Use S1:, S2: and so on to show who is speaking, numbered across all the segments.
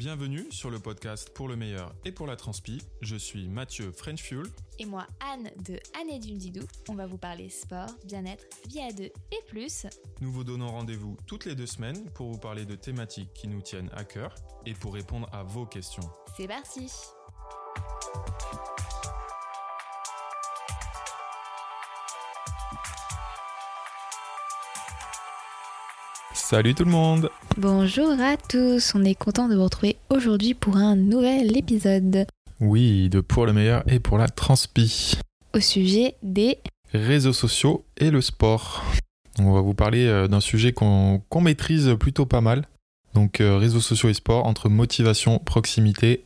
S1: bienvenue sur le podcast pour le meilleur et pour la transpi. Je suis Mathieu French Fuel.
S2: Et moi, Anne de Anne et du Didou. On va vous parler sport, bien-être, vie à deux et plus.
S1: Nous vous donnons rendez-vous toutes les deux semaines pour vous parler de thématiques qui nous tiennent à cœur et pour répondre à vos questions.
S2: C'est parti
S1: Salut tout le monde
S2: Bonjour à tous, on est content de vous retrouver aujourd'hui pour un nouvel épisode
S1: Oui, de pour le meilleur et pour la transpi.
S2: au sujet des...
S1: Réseaux sociaux et le sport. On va vous parler euh, d'un sujet qu'on qu'on maîtrise plutôt pas mal. Donc euh, réseaux sociaux et sport entre motivation, proximité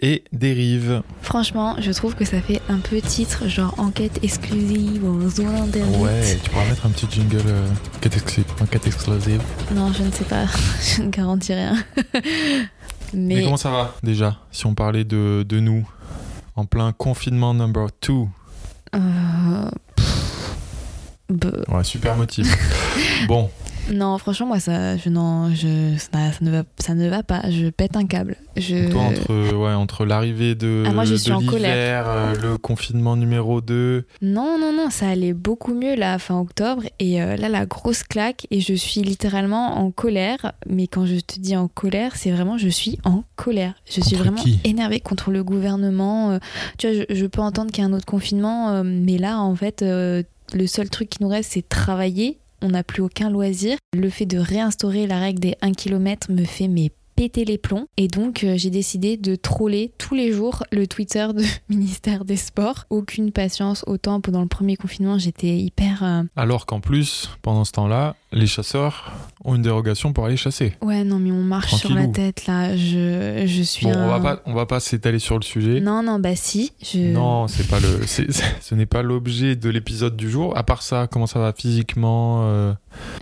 S1: et dérive.
S2: Franchement, je trouve que ça fait un peu titre, genre enquête exclusive ou zone interdite.
S1: Ouais, tu pourras mettre un petit jingle euh, enquête exclusive. enquête exclusive.
S2: Non, je ne sais pas, je ne garantis rien.
S1: Mais,
S2: Mais,
S1: comment ça va déjà Si on parlait de, de nous en plein confinement number 2.
S2: euh,
S1: Ouais, super motif. bon,
S2: non, franchement, moi, ça, je, non, je, ça, ça ne va, ça ne va pas. Je pète un câble. Je...
S1: toi entre, ouais, entre l'arrivée de,
S2: Ah, moi, je
S1: de
S2: suis en
S1: l'hiver, euh, le confinement numéro 2,
S2: Non, non, non, ça allait beaucoup mieux là, fin octobre. Et euh, là, la grosse claque. Et je suis littéralement en colère. Mais quand je te dis en colère, c'est vraiment, je suis en colère. Je suis vraiment énervée contre le gouvernement. euh, tu vois, je, je peux entendre qu'il y a un autre confinement. mais là, en fait, le seul truc qui nous reste, c'est travailler. On n'a plus aucun loisir. Le fait de réinstaurer la règle des 1 km me fait mais péter les plombs et donc euh, j'ai décidé de troller tous les jours le Twitter du ministère des Sports. Aucune patience, autant pendant le premier confinement j'étais hyper... euh,
S1: alors qu'en plus, pendant ce temps-là, les chasseurs ont une dérogation pour aller chasser.
S2: Ouais non mais on marche sur la tête là, je, je suis
S1: Bon,
S2: un...
S1: on va pas, on va pas s'étaler sur le sujet.
S2: Non non bah si, je...
S1: Non, c'est pas le, c'est- c'est- ce n'est pas l'objet de l'épisode du jour. À part ça, comment ça va physiquement euh,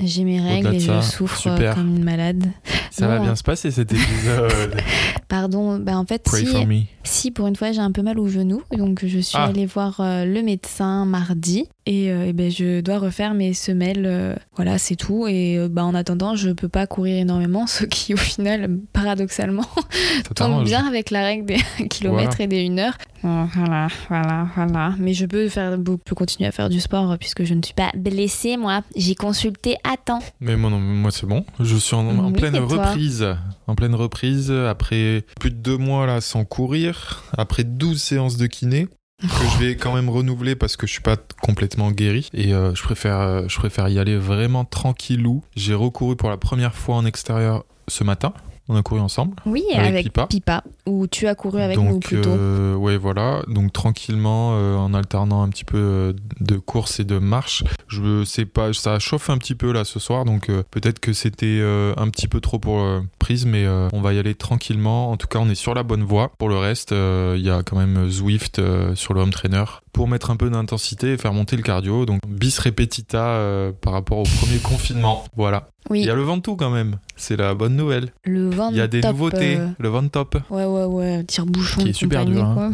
S2: j'ai mes règles et je souffre
S1: super.
S2: comme une malade.
S1: Ça va bien se passer cet épisode.
S2: Pardon, bah en fait
S1: Pray
S2: si...
S1: for me.
S2: Si pour une fois j'ai un peu mal au genou, donc je suis
S1: Ah.
S2: allée voir euh, le médecin mardi et, euh, eh ben, je dois refaire mes semelles. euh, voilà, c'est tout. Et bah, en attendant, je peux pas courir énormément, ce qui au final, paradoxalement, tombe bien avec la règle des 1 km et des 1 heure. Voilà, voilà, voilà. Mais je peux, faire, je peux continuer à faire du sport puisque je ne suis pas blessée, moi. J'ai consulté à temps.
S1: Mais moi, non, moi c'est bon. Je suis en, en
S2: Oui,
S1: pleine
S2: et toi
S1: En pleine reprise, après plus de deux mois là sans courir, après 12 séances de kiné, que je vais quand même renouveler parce que je suis pas complètement guéri. Et euh, je, préfère, euh, je préfère y aller vraiment tranquillou. J'ai recouru pour la première fois en extérieur ce matin. On a couru ensemble.
S2: Oui,
S1: Avec
S2: avec,
S1: Pipa.
S2: Pipa. Ou tu as couru avec nous
S1: Donc,
S2: plutôt.
S1: euh, ouais, voilà. Donc, tranquillement, euh, en alternant un petit peu euh, de course et de marche. Je sais pas, ça chauffe un petit peu là ce soir. Donc, euh, peut-être que c'était un petit peu trop pour prise, mais on va y aller tranquillement. En tout cas, on est sur la bonne voie. Pour le reste, il y a quand même Zwift sur le home trainer pour mettre un peu d'intensité et faire monter le cardio. Donc, bis repetita par rapport au premier confinement. Voilà.
S2: Oui,
S1: Il y a le Ventoux quand même. C'est la bonne nouvelle.
S2: le vent
S1: Il y a des
S2: top,
S1: nouveautés.
S2: euh,
S1: Le Ventop.
S2: Ouais, ouais, ouais, tire-bouchon.
S1: Qui est super dur, hein.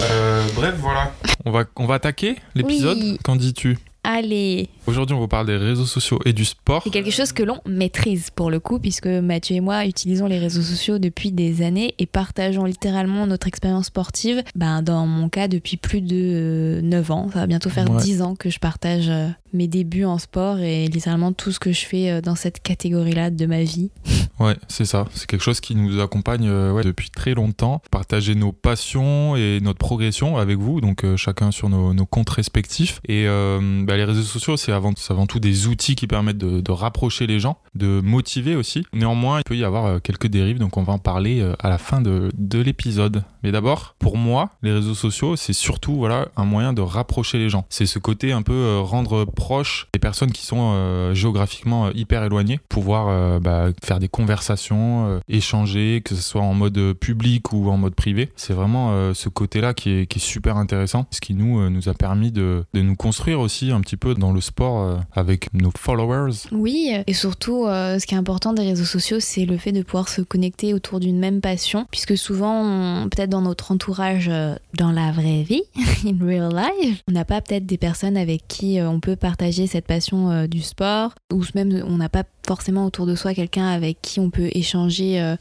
S1: Euh, bref, voilà. On va, on va attaquer l'épisode.
S2: Oui.
S1: Qu'en dis-tu?
S2: Allez,
S1: Aujourd'hui, on vous parle des réseaux sociaux et du sport.
S2: c'est quelque chose que l'on maîtrise pour le coup, puisque Mathieu et moi utilisons les réseaux sociaux depuis des années et partageons littéralement notre expérience sportive. Ben, dans mon cas, depuis plus de euh, 9 ans. Ça va bientôt faire
S1: Ouais.
S2: 10 ans que je partage euh, mes débuts en sport et littéralement tout ce que je fais euh, dans cette catégorie-là de ma vie.
S1: Ouais, c'est ça. C'est quelque chose qui nous accompagne euh, depuis très longtemps. Partager nos passions et notre progression avec vous, donc euh, chacun sur nos, comptes respectifs. Et bah, les réseaux sociaux, c'est avant, tout des outils qui permettent de, de rapprocher les gens, de motiver aussi. Néanmoins, il peut y avoir quelques dérives, donc on va en parler à la fin de, de l'épisode. Mais d'abord, pour moi, les réseaux sociaux, c'est surtout voilà un moyen de rapprocher les gens. C'est ce côté un peu euh, rendre proche les personnes qui sont euh, géographiquement euh, hyper éloignées, pouvoir bah, faire des conversations, échanger, que ce soit en mode public ou en mode privé. C'est vraiment ce côté-là qui est, super intéressant, ce qui nous, nous a permis de, de nous construire aussi un petit peu dans le sport avec nos followers.
S2: Oui, et surtout, ce qui est important des réseaux sociaux, c'est le fait de pouvoir se connecter autour d'une même passion, puisque souvent, peut-être dans notre entourage, euh, dans la vraie vie, in real life, on n'a pas peut-être des personnes avec qui euh, on peut partager cette passion euh, du sport, ou même on n'a pas forcément autour de soi quelqu'un avec qui on peut échanger.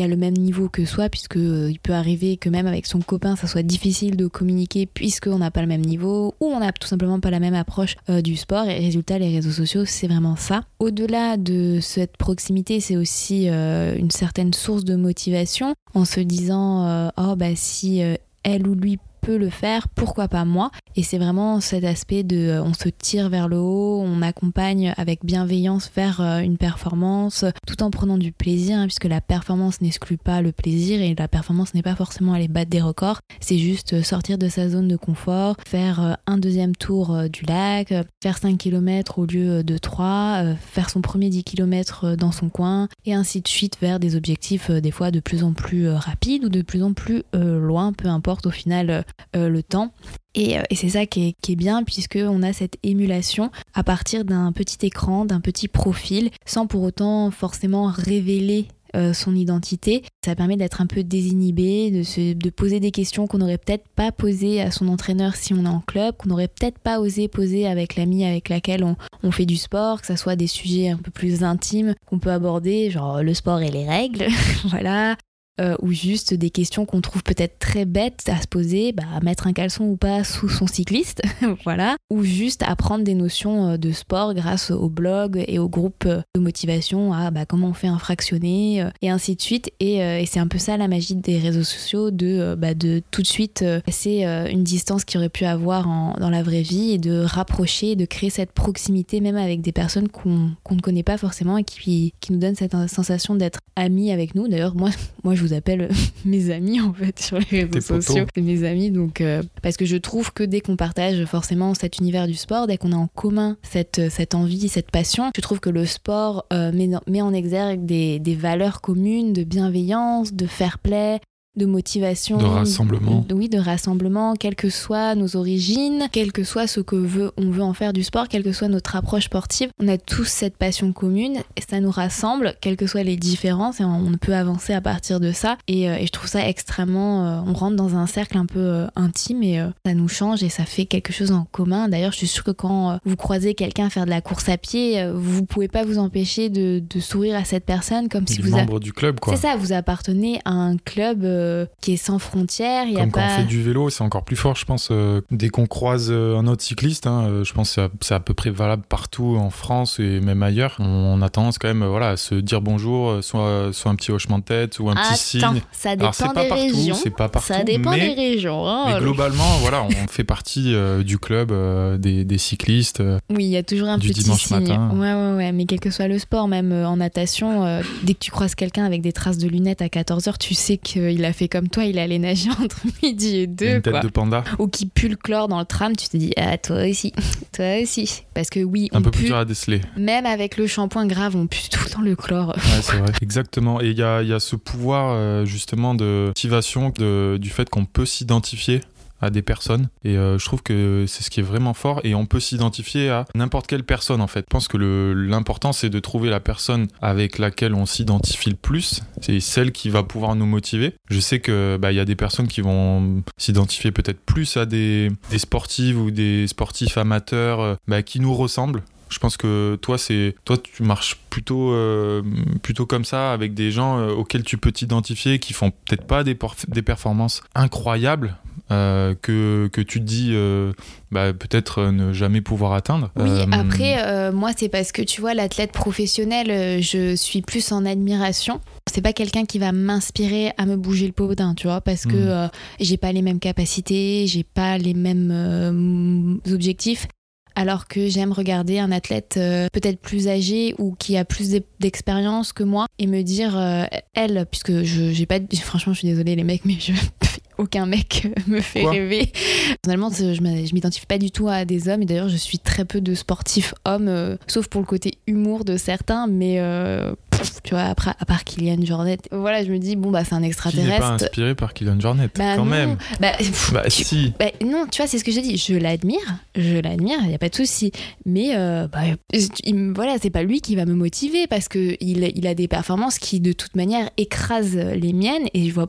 S2: Euh, a le même niveau que soi, puisque il peut arriver que même avec son copain, ça soit difficile de communiquer puisqu'on n'a pas le même niveau ou on n'a tout simplement pas la même approche du sport. Et résultat, les réseaux sociaux, c'est vraiment ça. Au-delà de cette proximité, c'est aussi une certaine source de motivation en se disant oh bah si elle ou lui le faire, pourquoi pas moi. Et c'est vraiment cet aspect de euh, on se tire vers le haut, on accompagne avec bienveillance vers euh, une performance, tout en prenant du plaisir, hein, puisque la performance n'exclut pas le plaisir et la performance n'est pas forcément aller battre des records, c'est juste euh, sortir de sa zone de confort, faire un deuxième tour du lac, faire 5 km au lieu de 3, faire son premier 10 km dans son coin, et ainsi de suite vers des objectifs des fois de plus en plus rapides ou de plus en plus loin, peu importe au final euh, le temps. Euh, et, c'est ça qui est, bien, puisqu'on a cette émulation à partir d'un petit écran, d'un petit profil, sans pour autant forcément révéler euh, son identité. Ça permet d'être un peu désinhibé, de, poser des questions qu'on n'aurait peut-être pas posées à son entraîneur si on est en club, qu'on n'aurait peut-être pas osé poser avec l'ami avec laquelle on, on, fait du sport, que ça soit des sujets un peu plus intimes qu'on peut aborder, genre le sport et les règles, voilà, euh, ou juste des questions qu'on trouve peut-être très bêtes à se poser, bah, mettre un caleçon ou pas sous son cycliste, voilà, ou juste apprendre des notions euh, de sport grâce au blog et au groupe euh, de motivation à bah, comment on fait un fractionné et ainsi de suite. Et, c'est un peu ça la magie des réseaux sociaux, de, bah, de tout de suite passer une distance qu'il aurait pu avoir dans la vraie vie et de rapprocher, de créer cette proximité même avec des personnes qu'on ne connaît pas forcément et qui, qui nous donnent cette sensation d'être amis avec nous. D'ailleurs, moi, moi je vous appelle mes amis en fait sur les réseaux sociaux. Mes amis, donc euh, parce que je trouve que dès qu'on partage forcément cet univers du sport, dès qu'on a en commun cette, cette envie, cette passion, je trouve que le sport euh, met, met, en exergue des, des valeurs communes de bienveillance, de fair play, de motivation,
S1: de rassemblement.
S2: oui, de rassemblement, quelles que soient nos origines, quel que soit ce que veut, on veut en faire du sport, quelle que soit notre approche sportive, on a tous cette passion commune et ça nous rassemble, quelles que soient les différences et on peut avancer à partir de ça. Et, euh, je trouve ça extrêmement, euh, on rentre dans un cercle un peu euh, intime et ça nous change et ça fait quelque chose en commun. D'ailleurs, je suis sûre que quand vous croisez quelqu'un faire de la course à pied, vous pouvez pas vous empêcher de, sourire à cette personne comme si vous
S1: membre du club quoi.
S2: C'est ça, vous appartenez à un club euh, qui est sans frontières. Y
S1: Comme
S2: quand
S1: on fait du vélo, c'est encore plus fort, je pense. Euh, dès qu'on croise euh, un autre cycliste, hein, je pense que c'est à, peu près valable partout en France et même ailleurs. On, a tendance quand même voilà, à se dire bonjour, soit, soit un petit hochement de tête ou un petit signe.
S2: Ça dépend Alors, des régions.
S1: C'est pas partout.
S2: Ça dépend
S1: mais,
S2: des régions. Hein,
S1: mais globalement, voilà, on fait partie du club des, des, cyclistes.
S2: Oui, il y a toujours un
S1: du
S2: petit
S1: dimanche
S2: signe.
S1: matin.
S2: Ouais, ouais, ouais. Mais quel que soit le sport, même en natation, dès que tu croises quelqu'un avec des traces de lunettes à 14h, tu sais qu'il a fait comme toi, il allait nager entre midi et deux.
S1: Une tête de panda.
S2: Ou qui pue le chlore dans le tram, tu te dis, ah, toi aussi, toi aussi. Parce que oui,
S1: un
S2: on
S1: peu
S2: pue,
S1: plus dur à déceler.
S2: Même avec le shampoing grave, on pue tout dans le chlore.
S1: Ouais, c'est vrai. Exactement. Et il y a, y a, ce pouvoir, euh, justement, de motivation de, du fait qu'on peut s'identifier à des personnes. Et euh, je trouve que c'est ce qui est vraiment fort. Et on peut s'identifier à n'importe quelle personne, en fait. Je pense que l'important, c'est de trouver la personne avec laquelle on s'identifie le plus. C'est celle qui va pouvoir nous motiver. Je sais que bah, y a des personnes qui vont s'identifier peut-être plus à des, sportives ou des sportifs amateurs euh, bah, qui nous ressemblent. Je pense que toi, c'est toi, tu marches plutôt euh, plutôt comme ça avec des gens auxquels tu peux t'identifier, qui font peut-être pas des performances incroyables, euh, que, que, tu te dis euh, bah, peut-être euh, ne jamais pouvoir atteindre.
S2: Oui, après, moi, c'est parce que tu vois, l'athlète professionnel, je suis plus en admiration. C'est pas quelqu'un qui va m'inspirer à me bouger le poudin, tu vois, parce que hmm. j'ai pas les mêmes capacités, j'ai pas les mêmes objectifs alors que j'aime regarder un athlète peut-être plus âgé ou qui a plus d'expérience que moi et me dire elle puisque je j'ai pas franchement je suis désolée les mecs mais je aucun mec me fait rêver. Personnellement, je m'identifie pas du tout à des hommes et d'ailleurs, je suis très peu de sportifs hommes, euh, sauf pour le côté humour de certains, mais euh, tu vois, après, à part Kylian Jornet, voilà, je me dis, bon, bah, c'est un extraterrestre. Qui
S1: pas inspiré par Kylian Jornet,
S2: bah,
S1: quand même.
S2: Bah,
S1: bah si.
S2: Bah, non, tu vois, c'est ce que je dis. Je l'admire, je l'admire, il n'y a pas de souci. Mais euh, bah, voilà, c'est pas lui qui va me motiver parce qu'il il a des performances qui, de toute manière, écrasent les miennes et je vois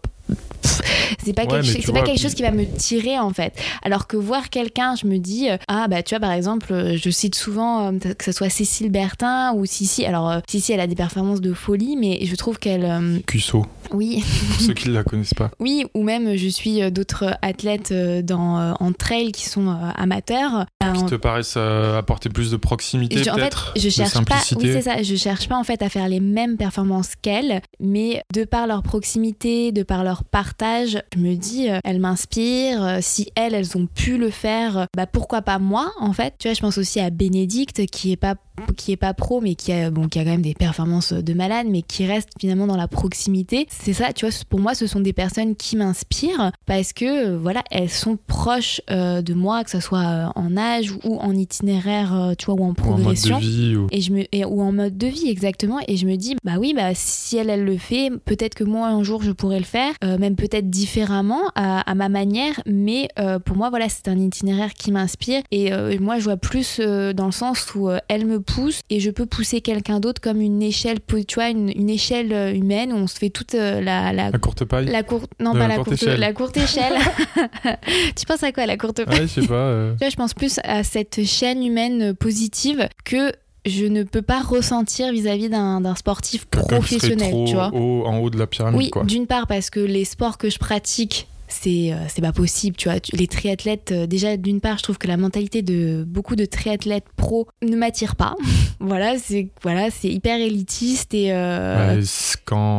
S2: c'est pas, quelque, c'est pas quelque chose qui va me tirer en fait. Alors que voir quelqu'un, je me dis, euh, ah bah tu vois, par exemple, euh, je cite souvent que ce soit Cécile Bertin ou Sissi. Alors, Sissi, elle a des performances de folie, mais je trouve qu'elle.
S1: Cusso.
S2: Oui.
S1: Pour ceux qui ne la connaissent pas.
S2: Oui, ou même je suis d'autres athlètes dans, en trail qui sont amateurs.
S1: Qui te paraissent apporter plus de proximité, peut-être
S2: je cherche pas. Oui, c'est ça. Je cherche pas en fait à faire les mêmes performances qu'elles, mais de par leur proximité, de par leur partage, je me dis, euh, elles m'inspirent. Euh, si elles, elles ont pu le faire, bah pourquoi pas moi en fait. Tu vois, je pense aussi à Bénédicte qui est pas qui est pas pro mais qui a bon qui a quand même des performances de malade mais qui reste finalement dans la proximité c'est ça tu vois pour moi ce sont des personnes qui m'inspirent parce que voilà elles sont proches euh, de moi que ce soit euh, en âge ou en itinéraire euh, tu vois ou en progression
S1: ou en mode de vie, ou...
S2: et je me ou en mode de vie exactement. Et je me dis bah oui bah si elle elle le fait peut-être que moi un jour je pourrais le faire même peut-être différemment à, à, ma manière. Mais pour moi voilà c'est un itinéraire qui m'inspire. Et moi je vois plus dans le sens où elle me pousse et je peux pousser quelqu'un d'autre comme une échelle, tu vois, une, échelle euh, humaine où on se fait toute euh, la,
S1: la, courte paille.
S2: La courte, non, pas la, courte, échelle. la courte échelle. tu penses à quoi la courte paille
S1: ouais, je sais pas. Euh.
S2: Tu vois, je pense plus à cette chaîne humaine positive que je ne peux pas ressentir vis-à-vis d'un sportif professionnel,
S1: tu
S2: vois.
S1: en haut de la pyramide,
S2: oui, d'une part parce que les sports que je pratique c'est euh, c'est pas possible tu vois. Les triathlètes euh, déjà d'une part je trouve que la mentalité de beaucoup de triathlètes pro ne m'attire pas. Voilà c'est voilà c'est hyper élitiste et euh,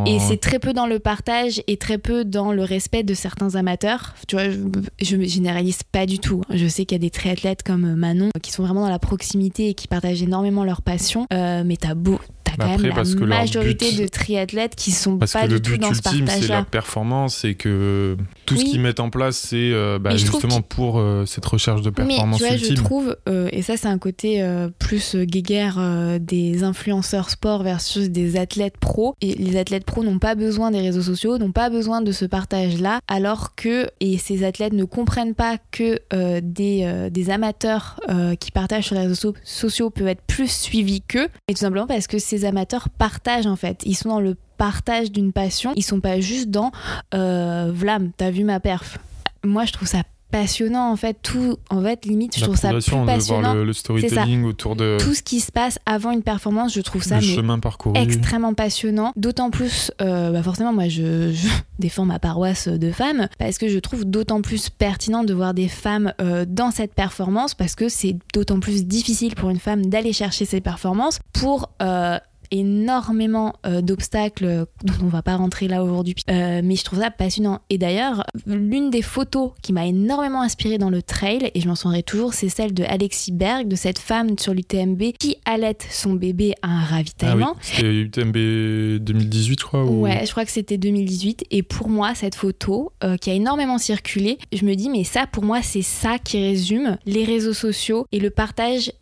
S2: et c'est très peu dans le partage et très peu dans le respect de certains amateurs. Tu vois je, je généralise pas du tout je sais qu'il y a des triathlètes comme Manon qui sont vraiment dans la proximité et qui partagent énormément leur passion mais t'as beau t'as quand même la majorité de triathlètes qui sont pas du tout dans ce partage-là.
S1: C'est performance et que tout ce qu'ils mettent en place, c'est euh, bah, justement pour euh, cette recherche de performance
S2: mais,
S1: tu vois,
S2: Je trouve, euh, et ça c'est un côté plus guéguerre des influenceurs sport versus des athlètes pro. Et les athlètes pro n'ont pas besoin des réseaux sociaux, n'ont pas besoin de ce partage-là, alors que et ces athlètes ne comprennent pas que des, des amateurs qui partagent sur les réseaux sociaux peuvent être plus suivis qu'eux, et tout simplement parce que ces amateurs partagent en fait. Ils sont dans le partage d'une passion. Ils sont pas juste dans euh, Vlam, t'as vu ma perf. Moi, je trouve ça passionnant en fait tout en fait limite je trouve ça plus passionnant
S1: le, storytelling autour de
S2: tout ce qui se passe avant une performance je trouve ça
S1: le chemin parcouru.
S2: extrêmement passionnant d'autant plus euh, bah forcément moi je, défends ma paroisse de femmes parce que je trouve d'autant plus pertinent de voir des femmes euh, dans cette performance parce que c'est d'autant plus difficile pour une femme d'aller chercher ces performances pour euh, énormément euh, d'obstacles euh, dont on va pas rentrer là aujourd'hui, euh, mais je trouve ça passionnant. Et d'ailleurs, l'une des photos qui m'a énormément inspirée dans le trail, et je m'en souviendrai toujours, c'est celle de Alexis Berg, de cette femme sur l'UTMB qui allait son bébé à un ravitaillement.
S1: Ah oui, c'était UTMB 2018, je crois.
S2: Ouais, je crois que c'était 2018. Et pour moi, cette photo qui a énormément circulé, je me dis, mais ça, pour moi, c'est ça qui résume les réseaux sociaux et le partage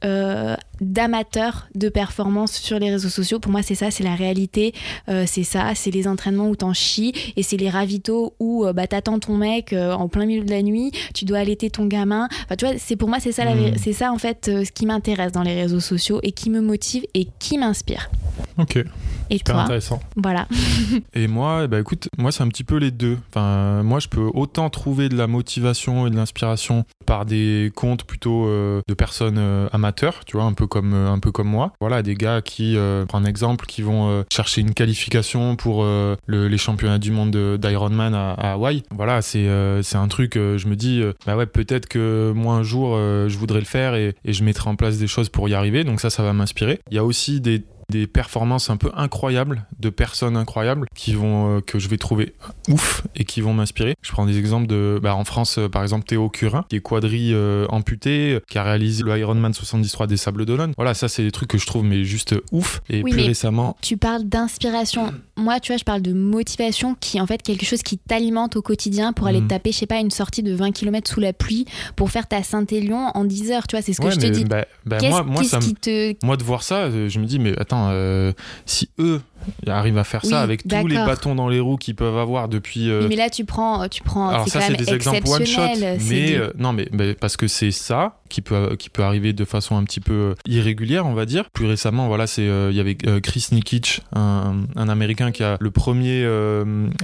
S2: d'amateurs de performance sur les réseaux sociaux. Pour moi, c'est ça, c'est la réalité. Euh, c'est ça, c'est les entraînements où t'en chies et c'est les ravitaux où euh, bah, t'attends ton mec euh, en plein milieu de la nuit, tu dois allaiter ton gamin. Enfin, tu vois, c'est pour moi, c'est ça, hmm. c'est ça en fait ce qui m'intéresse dans les réseaux sociaux et qui me motive et qui m'inspire.
S1: Ok.
S2: Et
S1: Super
S2: toi
S1: intéressant.
S2: Voilà.
S1: et moi, bah écoute, moi c'est un petit peu les deux. Enfin, moi je peux autant trouver de la motivation et de l'inspiration par des comptes plutôt de personnes amateurs, tu vois, un peu comme un peu comme moi. Voilà, des gars qui, euh, un exemple, qui vont chercher une qualification pour les championnats du monde d'Ironman à, à, Hawaï. Voilà, c'est c'est un truc. je me dis, bah ouais, peut-être que moi un jour je voudrais le faire et, et je mettrai en place des choses pour y arriver. Donc ça, ça va m'inspirer. Il y a aussi des des performances un peu incroyables de personnes incroyables qui vont euh, que je vais trouver ouf et qui vont m'inspirer. Je prends des exemples de bah, en France euh, par exemple Théo Curin qui est quadri euh, amputé qui a réalisé le Ironman 73 des Sables d'Olonne. Voilà, ça c'est des trucs que je trouve mais juste ouf et plus récemment
S2: Tu parles d'inspiration. Moi, tu vois, je parle de motivation qui est en fait quelque chose qui t'alimente au quotidien pour aller mhm. taper je sais pas une sortie de 20 km sous la pluie pour faire ta Saint-Élion en 10 heures, tu vois, c'est ce que je te dis.
S1: Bah, bah, moi, moi, te... moi de voir ça, je me dis mais attends euh, si eux arrive à faire ça avec tous les bâtons dans les roues qu'ils peuvent avoir depuis. euh,
S2: Mais là, tu prends, tu prends,
S1: alors ça c'est des exemples one shot, mais euh, non mais, mais parce que c'est ça qui peut qui peut arriver de façon un petit peu euh, irrégulière on va dire. Plus récemment voilà c'est euh, il y avait Chris Nikic un, un américain qui a le premier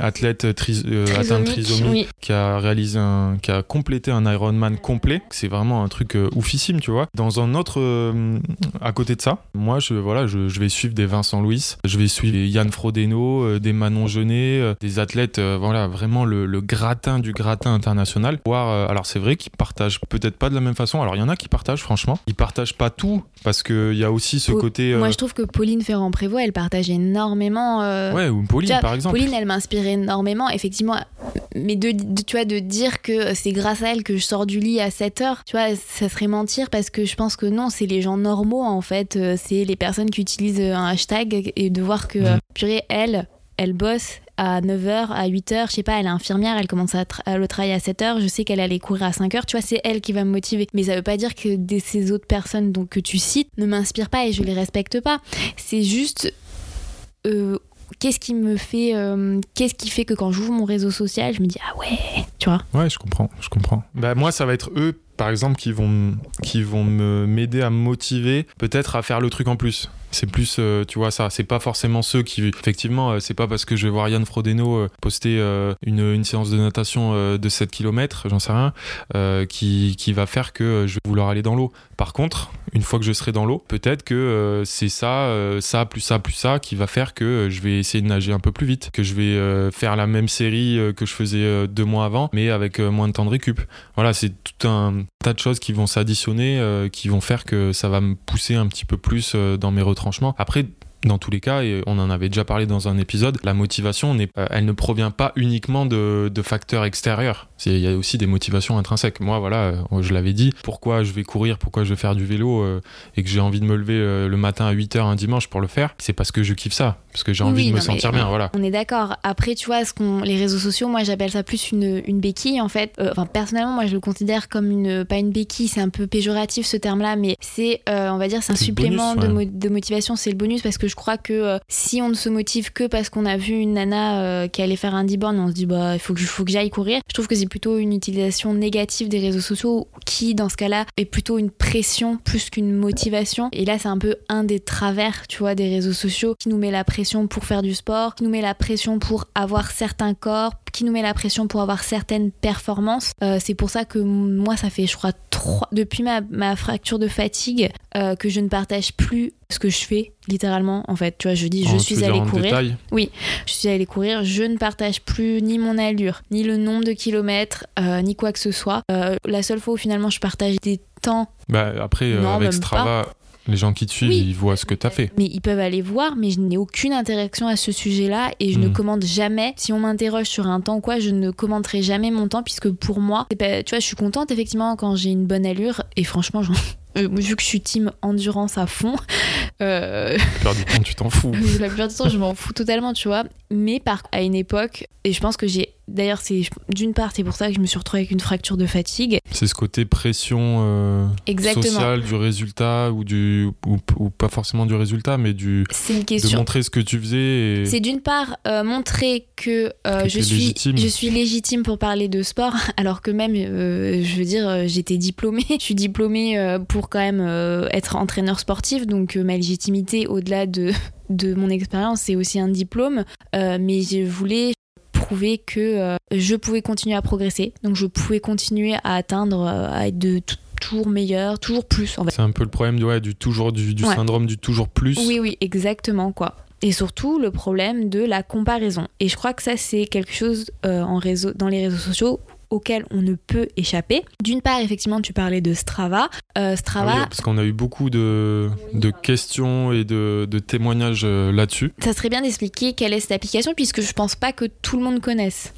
S1: athlète atteint de trisomie
S2: oui.
S1: qui a réalisé un qui a complété un Ironman complet. C'est vraiment un truc oufissime tu vois. Dans un autre à côté de ça moi je voilà je, je vais suivre des Vincent Louis, je vais suivre des Yann Frodeno, euh, des Manon Genet, euh, des athlètes euh, voilà vraiment le, le gratin du gratin international. Voir, alors c'est vrai qu'ils partagent peut-être pas de la même façon. Alors il y en a qui partagent franchement, ils partagent pas tout parce que il y a aussi ce côté
S2: Moi, je trouve que Pauline Ferrand-Prévot, elle partage énormément.
S1: ouais ou Pauline
S2: vois,
S1: par exemple.
S2: Pauline, elle m'inspire énormément, effectivement. Mais de, de- tu vois, de dire que c'est grâce à elle que je sors du lit à 7 heures, tu vois, ça serait mentir parce que je pense que non, c'est les gens normaux en fait. C'est les personnes qui utilisent un hashtag et de voir que,
S1: Mhm.
S2: euh, purée, elle, elle bosse à 9h, à 8h, je sais pas, elle est infirmière, elle commence à, tra- à le travail à 7h, je sais qu'elle allait courir à 5h, tu vois, c'est elle qui va me motiver. Mais ça veut pas dire que des- ces autres personnes donc, que tu cites ne m'inspirent pas et je les respecte pas. C'est juste euh, qu'est-ce qui me fait euh, qu'est-ce qui fait que quand j'ouvre mon réseau social je me dis ah ouais tu vois
S1: Ouais, je comprends, je comprends. Bah, moi, ça va être eux, par exemple, qui vont, qui vont me m'aider à me motiver, peut-être à faire le truc en plus. C'est plus, euh, tu vois, ça. C'est pas forcément ceux qui, effectivement, euh, c'est pas parce que je vais voir Yann Frodeno euh, poster une, séance de natation de 7 km, j'en sais rien, qui, qui va faire que je vais vouloir aller dans l'eau. Par contre, une fois que je serai dans l'eau, peut-être que euh, c'est ça, euh, ça, plus ça, plus ça, qui va faire que euh, je vais essayer de nager un peu plus vite, que je vais faire la même série que je faisais deux mois avant, mais avec moins de temps de récup. Voilà, c'est tout un tas de choses qui vont s'additionner, qui vont faire que ça va me pousser un petit peu plus dans mes retranchements. Après, dans tous les cas, et on en avait déjà parlé dans un épisode, la motivation, euh, elle ne provient pas uniquement de, de facteurs extérieurs. Il y a aussi des motivations intrinsèques. Moi, voilà, euh, je l'avais dit, pourquoi je vais courir, pourquoi je vais faire du vélo euh, et que j'ai envie de me lever euh, le matin à 8h un dimanche pour le faire, c'est parce que je kiffe ça, parce que j'ai envie
S2: oui,
S1: de me sentir bien, voilà.
S2: on est d'accord après tu vois ce qu'on les réseaux sociaux moi j'appelle ça plus une, une béquille en fait Euh, enfin personnellement moi je le considère comme une pas une béquille c'est un peu péjoratif ce terme là mais c'est on va dire c'est un supplément
S1: bonus,
S2: de, mo- de motivation c'est le bonus parce que je crois que euh, si on ne se motive que parce qu'on a vu une nana euh, qui allait faire un 10 bornes et on se dit bah il je- faut que j'aille courir. Je trouve que c'est plutôt une utilisation négative des réseaux sociaux qui dans ce cas-là est plutôt une pression plus qu'une motivation. Et là c'est un peu un des travers tu vois des réseaux sociaux qui nous met la pression pour faire du sport qui nous met la pression pour avoir certains corps qui nous met la pression pour avoir certaines performances. Euh, c'est pour ça que moi ça fait je crois trois depuis ma, ma fracture de fatigue euh, que je ne partage plus ce que je fais littéralement en fait. Tu vois je dis je
S1: Oh,
S2: suis allée courir.
S1: détail?
S2: Je suis allée courir, je ne partage plus ni mon allure, ni le nombre de kilomètres, euh, ni quoi que ce soit. Euh, la seule fois où finalement je partage des temps,
S1: Bah, après, euh,
S2: Non,
S1: avec Strava, les gens qui te suivent,
S2: Oui.
S1: ils voient ce que tu as fait.
S2: mais ils peuvent aller voir, mais je n'ai aucune interaction à ce sujet-là et je ne
S1: Mm.
S2: commande jamais. Si on m'interroge sur un temps ou quoi, je ne commenterai jamais mon temps puisque pour moi, pas- tu vois, je suis contente effectivement quand j'ai une bonne allure et franchement, j'en- euh, vu que je suis team endurance à fond, euh,
S1: La plupart du temps, tu t'en fous.
S2: la plupart du temps, je m'en fous totalement, tu vois. Mais par à une époque, et je pense que j'ai. D'ailleurs, c'est d'une part, c'est pour ça que je me suis retrouvée avec une fracture de fatigue.
S1: C'est ce côté pression euh, sociale du résultat ou du ou, ou pas forcément du résultat, mais du
S2: C'est une
S1: de
S2: question.
S1: montrer ce que tu faisais. Et...
S2: C'est d'une part euh, montrer que, euh,
S1: Que
S2: je, suis,
S1: légitime.
S2: je suis légitime pour parler de sport, alors que même, je veux dire, j'étais diplômée. Je suis diplômée pour quand même être entraîneur sportif, donc ma légitimité au-delà de, de mon expérience, c'est aussi un diplôme. Euh, mais je voulais prouver que euh, je pouvais continuer à progresser, donc je pouvais continuer à atteindre, euh, à être de toujours meilleur, toujours plus en fait.
S1: C'est un peu le problème du, ouais, du toujours du, du
S2: Ouais.
S1: syndrome du toujours plus.
S2: Oui, oui, exactement, quoi. Et surtout, le problème de la comparaison. Et je crois que ça, c'est quelque chose euh, en réseau, dans les réseaux sociaux auquel on ne peut échapper. D'une part, effectivement, tu parlais de Strava. Euh,
S1: Ah
S2: Strava,
S1: oui, parce qu'on a eu beaucoup de, de questions et de, de témoignages euh, là-dessus.
S2: ça serait bien d'expliquer quelle est cette application, puisque je pense pas que tout le monde connaisse.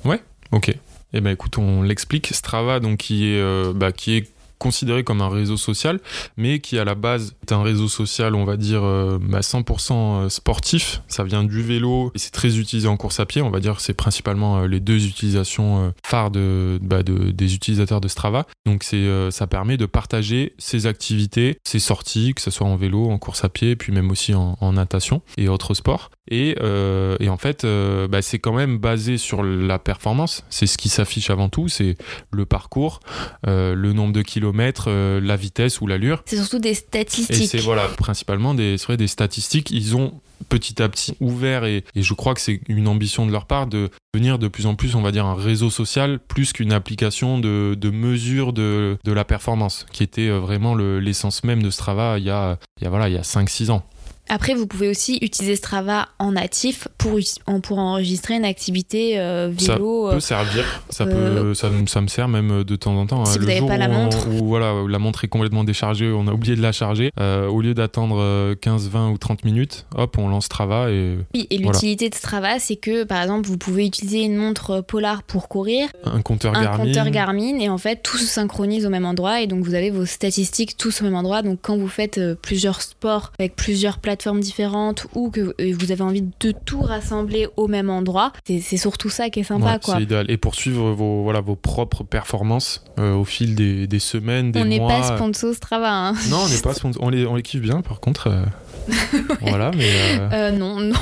S1: Ok. Eh ben écoute, on l'explique. Strava, donc qui est, euh, bah, qui est considéré comme un réseau social, mais qui à la base est un réseau social, on va dire, euh, bah, 100% sportif. Ça vient du vélo et c'est très utilisé en course à pied. On va dire que c'est principalement euh, les deux utilisations euh, phares bah, de- des utilisateurs de Strava. Donc euh, ça permet de partager ses activités, ses sorties, que ce soit en vélo, en course à pied, puis même aussi en natation et autres sports. Et, euh, et en fait, euh, bah, c'est quand même basé sur la performance. C'est ce qui s'affiche avant tout. C'est le parcours, euh, le nombre de kilomètres, la vitesse ou l'allure.
S2: C'est surtout des
S1: Et
S2: statistiques.
S1: c'est voilà, principalement des, vrai, des statistiques. Ils ont petit à petit ouvert et, et je crois que c'est une ambition de leur part de devenir de plus en plus, on va dire, un réseau social plus qu'une application de, de mesure de, de la performance, qui était vraiment le- l'essence même de Strava il y a, il y a, voilà, il y a 5-6 ans.
S2: Après, vous pouvez aussi utiliser Strava en natif pour, pour enregistrer une activité euh, vélo.
S1: Ça peut
S2: euh,
S1: servir, ça,
S2: euh,
S1: peut, ça, me- ça me sert même de temps en temps.
S2: Si
S1: hein.
S2: vous
S1: le
S2: n'avez pas la
S1: où, on-
S2: montre.
S1: où, voilà, où la montre est complètement déchargée, on a oublié de la charger, euh, au lieu d'attendre euh, 15, 20 ou 30 minutes, hop, on lance Strava et
S2: Oui, et
S1: Voilà.
S2: l'utilité de Strava, c'est que par exemple, vous pouvez utiliser une montre Polar pour courir,
S1: un compteur
S2: un
S1: Garmin.
S2: compteur Garmin, et en fait, tout se synchronise au même endroit, et donc vous avez vos statistiques tous au même endroit. Donc quand vous faites euh, plusieurs sports avec plusieurs plateformes différentes, ou que euh, vous avez envie de tout rassembler au même endroit, c'est surtout ça qui est sympa,
S1: Ouais,
S2: quoi.
S1: Idéal. Et poursuivre vos, voilà, vos propres performances euh, au fil des, des semaines, des
S2: On n'est
S1: mois.
S2: pas sponsor Strava, hein.
S1: Non, on n'est pas sponsor- on les, on les kiffe bien, par contre. euh, voilà, mais. euh,
S2: Euh, non, non.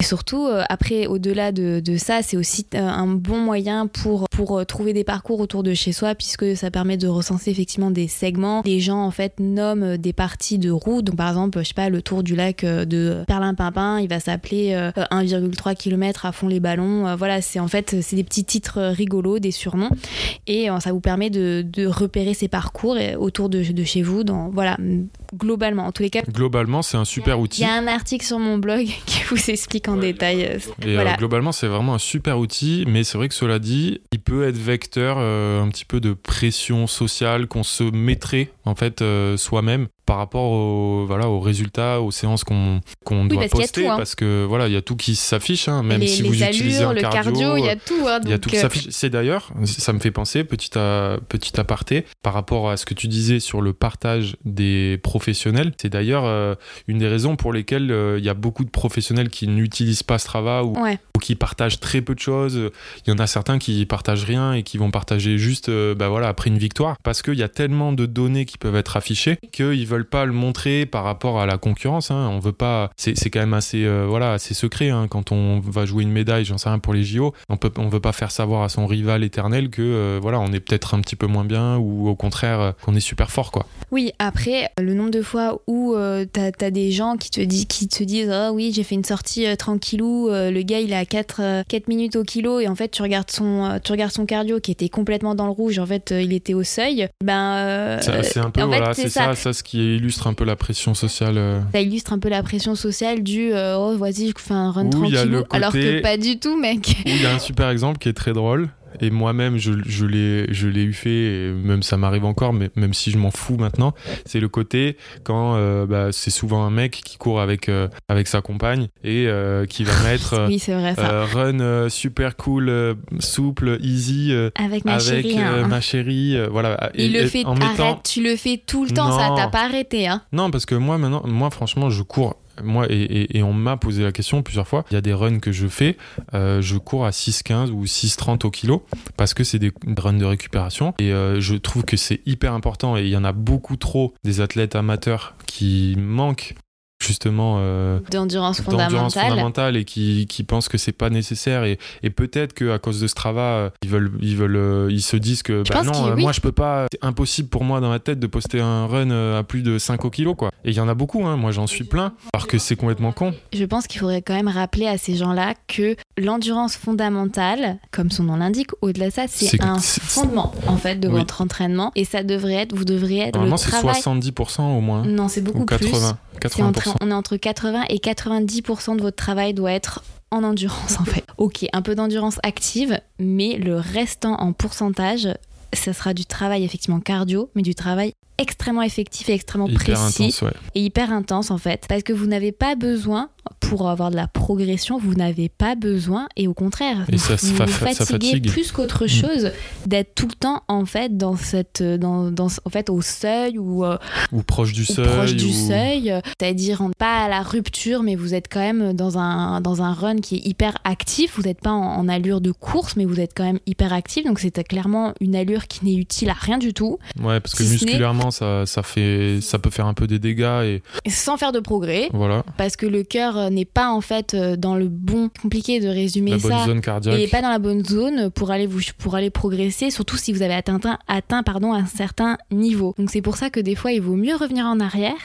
S2: Et surtout, euh, après, au-delà de, de ça, c'est aussi euh, un bon moyen pour, pour euh, trouver des parcours autour de chez soi, puisque ça permet de recenser effectivement des segments. Les gens, en fait, nomment des parties de route. Donc, par exemple, je sais pas, le tour du lac euh, de Perlin-Pimpin, il va s'appeler euh, 1,3 km à fond les ballons. Euh, voilà, c'est en fait, c'est des petits titres rigolos, des surnoms. Et euh, ça vous permet de, de repérer ces parcours autour de, de chez vous. Dans, voilà, globalement, en tous les cas.
S1: globalement, c'est un super
S2: Il
S1: outil.
S2: y a un article sur mon blog qui vous explique en détail. euh,
S1: euh, globalement, c'est vraiment un super outil, mais c'est vrai que cela dit, il peut être vecteur euh, un petit peu de pression sociale qu'on se mettrait en fait euh, soi-même par rapport au, voilà, aux résultats, aux séances qu'on doit
S2: parce
S1: poster,
S2: tout, hein.
S1: parce que voilà, il y a tout qui s'affiche, hein, même
S2: les,
S1: si
S2: les
S1: vous
S2: allures,
S1: utilisez un
S2: le cardio, il y a tout. hein,
S1: Il y a
S2: donc,
S1: tout
S2: euh,
S1: s'affiche. C'est d'ailleurs, ça me fait penser, petit, à, petit aparté, par rapport à ce que tu disais sur le partage des professionnels. C'est d'ailleurs euh, une des raisons pour lesquelles euh, il y a beaucoup de professionnels qui n'utilisent pas Strava ou,
S2: Ouais.
S1: ou qui partagent très peu de choses. Il y en a certains qui partagent rien et qui vont partager juste euh, bah voilà, après une victoire. Parce qu'il y a tellement de données qui peuvent être affichées qu'ils veulent pas le montrer par rapport à la concurrence. hein. On veut pas. C'est quand même assez, euh, voilà, assez secret hein. quand on va jouer une médaille, j'en sais rien pour les JO. On peut, on veut pas faire savoir à son rival éternel que euh, voilà, on est peut-être un petit peu moins bien ou au contraire euh, qu'on est super fort quoi.
S2: Oui, après, le nombre de fois où euh, t'as as des gens qui te, disent qui te disent Ah oui, j'ai fait une sortie tranquillou, le gars il a 4, minutes au kilo, et en fait tu regardes, son, tu regardes son cardio qui était complètement dans le rouge, en fait il était au seuil. Ben.
S1: c'est un peu
S2: en
S1: voilà,
S2: c'est
S1: ça.
S2: ça.
S1: ça, ce qui illustre un peu la pression sociale. euh.
S2: ça illustre un peu la pression sociale du euh, oh vas-y je fais un run
S1: Où il y a
S2: tranquillou
S1: le
S2: alors que pas du tout mec
S1: il y a un super exemple qui est très drôle. Et moi-même, je, je l'ai eu fait, et même ça m'arrive encore, mais même si je m'en fous maintenant, c'est le côté quand euh, bah, c'est souvent un mec qui court avec, euh, avec sa compagne et euh, qui va mettre
S2: oui vrai ça
S1: run super cool, souple, easy,
S2: avec ma
S1: avec
S2: chérie hein.
S1: ma chérie. voilà.
S2: il
S1: Et-
S2: le
S1: et
S2: fait
S1: en mettant...
S2: arrête tu le fais tout le temps ça t'a pas arrêté hein
S1: Non, parce que moi, maintenant, moi, franchement, je cours. Moi, et, on m'a posé la question plusieurs fois. Il y a des runs que je fais, euh, je cours à 6,15 ou 6,30 au kilo parce que c'est des runs de récupération. Et euh, je trouve que c'est hyper important. Et il y en a beaucoup trop des athlètes amateurs qui manquent justement euh,
S2: d'endurance fondamentale.
S1: fondamentale et qui, qui pensent que c'est pas nécessaire. Et, et peut-être que à cause de Strava euh, ils veulent ils veulent euh, ils se disent que bah non euh,
S2: oui.
S1: moi je peux pas. C'est impossible pour moi dans ma tête de poster un run à plus de 5 au kilo quoi. Et il y en a beaucoup hein. Moi j'en suis plein. Alors que c'est complètement con.
S2: Je pense qu'il faudrait quand même rappeler à ces gens-là que l'endurance fondamentale, comme son nom l'indique, au-delà de ça, c'est un fondement en fait de
S1: Oui.
S2: votre entraînement. Et ça devrait être, vous devriez être le
S1: normalement c'est
S2: travail.
S1: 70% au moins
S2: Non, c'est beaucoup
S1: ou 80
S2: plus. C'est entre-
S1: 80%
S2: on est entre 80 et 90% de votre travail doit être en endurance en fait. Ok, un peu d'endurance active, mais le restant en pourcentage, ça sera du travail effectivement cardio, mais du travail extrêmement effectif et extrêmement
S1: hyper
S2: précis
S1: intense ouais.
S2: et hyper intense en fait. Parce que vous n'avez pas besoin pour avoir de la progression vous n'avez pas besoin et au contraire
S1: Et
S2: vous,
S1: ça
S2: vous fatiguez
S1: fatigue.
S2: plus qu'autre
S1: Mm.
S2: chose d'être tout le temps en fait dans cette dans, dans en fait au seuil ou, euh,
S1: ou proche du
S2: ou
S1: seuil
S2: proche du seuil. Euh, c'est-à-dire pas à la rupture mais vous êtes quand même dans un dans un run qui est hyper actif. Vous n'êtes pas en, en allure de course mais vous êtes quand même hyper actif. Donc c'est clairement une allure qui n'est utile à rien du tout.
S1: Ouais parce que
S2: si
S1: musculairement temps, ça, ça, fait, ça peut faire un peu des dégâts. Et...
S2: Sans faire de progrès.
S1: Voilà.
S2: Parce que le cœur n'est pas en fait dans le bon. Compliqué de résumer
S1: la
S2: ça.
S1: bonne zone cardiaque.
S2: Et pas dans la bonne zone pour aller, vous, pour aller progresser, surtout si vous avez atteint, atteint pardon, un certain niveau. Donc c'est pour ça que des fois, il vaut mieux revenir en arrière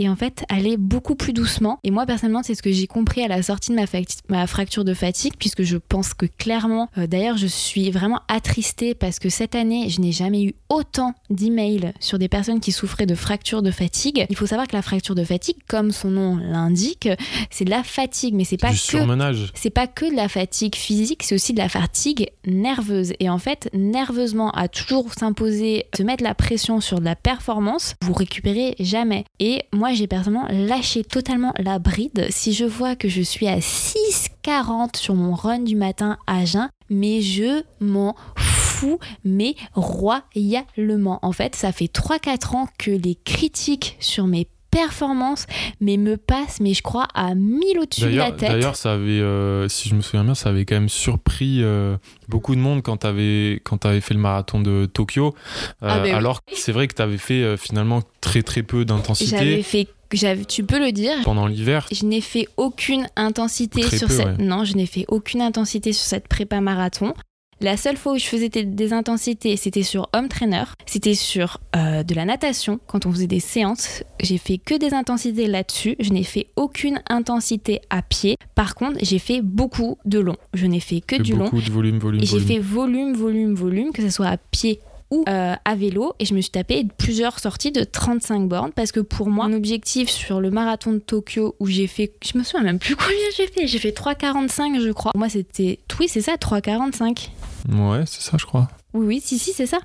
S2: et en fait aller beaucoup plus doucement. Et moi personnellement, c'est ce que j'ai compris à la sortie de ma, ma, fracture de fatigue, puisque je pense que clairement, euh, d'ailleurs, je suis vraiment attristée parce que cette année, je n'ai jamais eu autant d'emails sur des personnes qui souffraient de fracture de fatigue. Il faut savoir que la fracture de fatigue, comme son nom l'indique, c'est de la fatigue, mais c'est pas que c'est pas que de la fatigue physique, c'est aussi de la fatigue nerveuse. Et en fait, nerveusement, à toujours s'imposer, se mettre la pression sur de la performance, vous récupérez jamais. Et moi, j'ai personnellement lâché totalement la bride. Si je vois que je suis à 6,40 sur mon run du matin à jeun, mais je m'en fous, mais royalement. En fait, ça fait 3-4 ans que les critiques sur mes performances mais me passent mais je crois à 1000 au-dessus de la tête
S1: d'ailleurs ça avait euh, si je me souviens bien ça avait quand même surpris euh, beaucoup de monde quand tu avais quand avais fait le marathon de Tokyo euh, ah, ben alors c'est vrai que tu avais fait finalement très très peu d'intensité
S2: j'avais fait tu peux le dire.
S1: Pendant l'hiver
S2: Je n'ai fait aucune intensité sur cette. Non, je n'ai fait aucune intensité sur cette prépa marathon. La seule fois où je faisais des intensités, c'était sur home trainer, c'était sur euh, de la natation, quand on faisait des séances. J'ai fait que des intensités là-dessus. Je n'ai fait aucune intensité à pied. Par contre, j'ai fait beaucoup de long. Je n'ai fait que du long.
S1: Beaucoup de volume, volume.
S2: J'ai fait volume, volume, volume, que ce soit à pied ou euh, à vélo et je me suis tapé plusieurs sorties de 35 bornes parce que pour moi, mon objectif sur le marathon de Tokyo où j'ai fait, je me souviens même plus combien j'ai fait, j'ai fait 3,45 je crois. Moi c'était, oui c'est ça, 3,45.
S1: Ouais, c'est ça je crois.
S2: Oui, oui, si, si, c'est ça.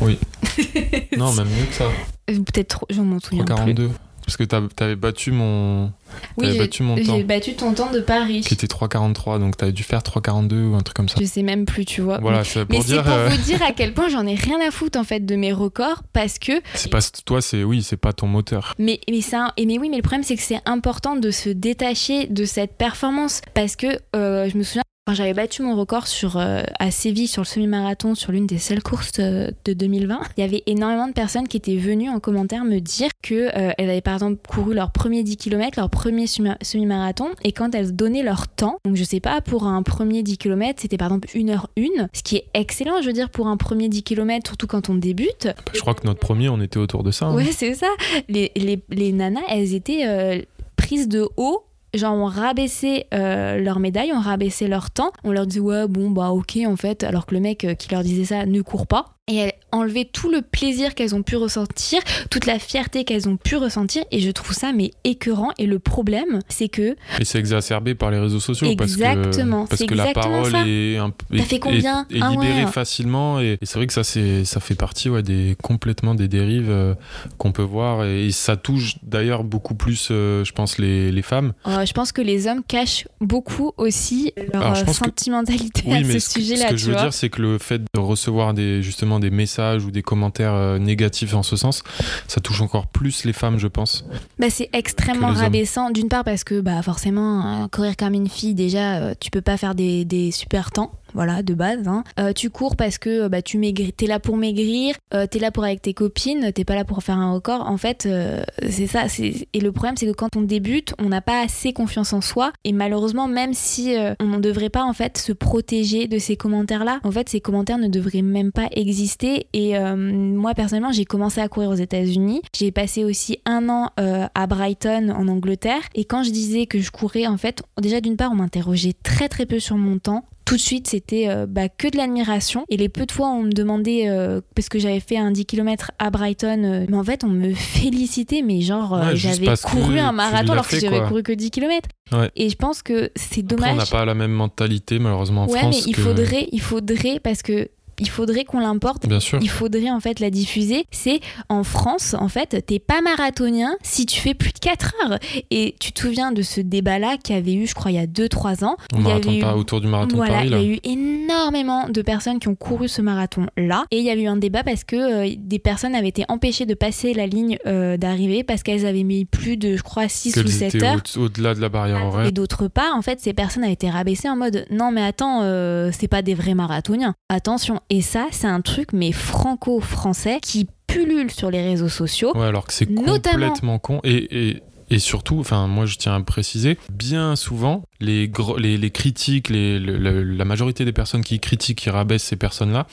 S1: Oui. non, même mieux que ça.
S2: Euh, peut-être, je m'en souviens 3,42.
S1: Parce que t'avais battu mon,
S2: oui,
S1: battu mon temps.
S2: J'ai battu ton temps de Paris.
S1: Qui était 3,43, donc t'avais dû faire 3,42 ou un truc comme ça.
S2: Je sais même plus, tu vois.
S1: Voilà, c'est pour
S2: mais
S1: dire.
S2: pour euh, vous dire à quel point j'en ai rien à foutre en fait de mes records parce que.
S1: C'est pas toi, c'est oui, c'est pas ton moteur.
S2: Mais mais ça, et mais oui, mais le problème c'est que c'est important de se détacher de cette performance parce que euh, je me souviens quand j'avais battu mon record sur, euh, à Séville sur le semi-marathon, sur l'une des seules courses euh, de 2020, il y avait énormément de personnes qui étaient venues en commentaire me dire qu'elles euh, avaient par exemple couru leur premier 10 km, leur premier semi-marathon, et quand elles donnaient leur temps, donc je sais pas, pour un premier 10 km, c'était par exemple 1h1, ce qui est excellent, je veux dire, pour un premier 10 km, surtout quand on débute.
S1: Je crois que notre premier, on était autour de ça. Hein.
S2: Ouais, c'est ça. Les, les, les, nanas, elles étaient prises de haut genre ont rabaissé euh, leur médaille, ont rabaissé leur temps. On leur dit ouais bon bah ok en fait, alors que le mec euh, qui leur disait ça ne court pas et elle enlevé tout le plaisir qu'elles ont pu ressentir, toute la fierté qu'elles ont pu ressentir et je trouve ça mais écœurant. Et le problème c'est que
S1: et c'est exacerbé par les réseaux sociaux
S2: exactement
S1: parce que, parce que la parole est, un,
S2: fait combien
S1: est, libérée facilement et, c'est vrai que ça c'est ça fait partie ouais, des complètement des dérives euh, qu'on peut voir et, ça touche d'ailleurs beaucoup plus euh, je pense les, les femmes.
S2: Oh, je pense que les hommes cachent beaucoup aussi leur sentimentalité à ce, sujet là
S1: ce que je veux dire c'est que le fait de recevoir des justement des messages ou des commentaires euh, négatifs en ce sens, ça touche encore plus les femmes, je pense.
S2: Bah, c'est extrêmement rabaissant, d'une part parce que bah, forcément, courir comme une fille, déjà, euh, tu peux pas faire des, des super temps voilà, de base. Hein. Euh, tu cours parce que bah, tu maigris, t'es là pour maigrir, euh, t'es là pour avec tes copines, t'es pas là pour faire un record. En fait, euh, c'est ça. Et le problème, c'est que quand on débute, on n'a pas assez confiance en soi. Et malheureusement, même si on ne devrait pas en fait se protéger de ces commentaires-là, en fait, ces commentaires ne devraient même pas exister. Et moi, personnellement, j'ai commencé à courir aux États-Unis. J'ai passé aussi un an à Brighton, en Angleterre. Et quand je disais que je courais, en fait, déjà d'une part, on m'interrogeait très très peu sur mon temps tout de suite, c'était euh, bah, que de l'admiration. Et les peu de fois, on me demandait, euh, parce que j'avais fait un 10 km à Brighton, euh, mais en fait, on me félicitait, mais genre, j'avais couru un marathon alors que j'avais couru que 10 km. Et je pense que c'est dommage. on
S1: n'a pas la même mentalité, malheureusement, en France. Ouais, mais
S2: il faudrait, il faudrait, parce que il faudrait qu'on l'importe.
S1: Bien sûr.
S2: Il faudrait en fait la diffuser. C'est en France, en fait, t'es pas marathonien si tu fais plus de 4 heures. Et tu te souviens de ce débat-là qui avait eu, je crois, il y a 2-3 ans?
S1: il y avait eu... autour du marathon
S2: de
S1: Paris.
S2: Il y a eu énormément de personnes qui ont couru ce marathon-là. Et il y avait eu un débat parce que euh, des personnes avaient été empêchées de passer la ligne euh, d'arrivée parce qu'elles avaient mis plus de, je crois, 6 ou 7 heures.
S1: Au-delà de la barrière horaire.
S2: Et d'autre part, en fait, ces personnes avaient été rabaissées en mode non, mais attends, euh, c'est pas des vrais marathoniens. Attention. Et ça, c'est un truc, mais franco-français, qui pullulent sur les réseaux sociaux.
S1: Ouais, alors que c'est
S2: Notamment-
S1: complètement con. Et, et, et surtout, enfin, moi je tiens à préciser, bien souvent, les, gros- les, les critiques, les, le- le- la majorité des personnes qui critiquent, qui rabaissent ces personnes-là,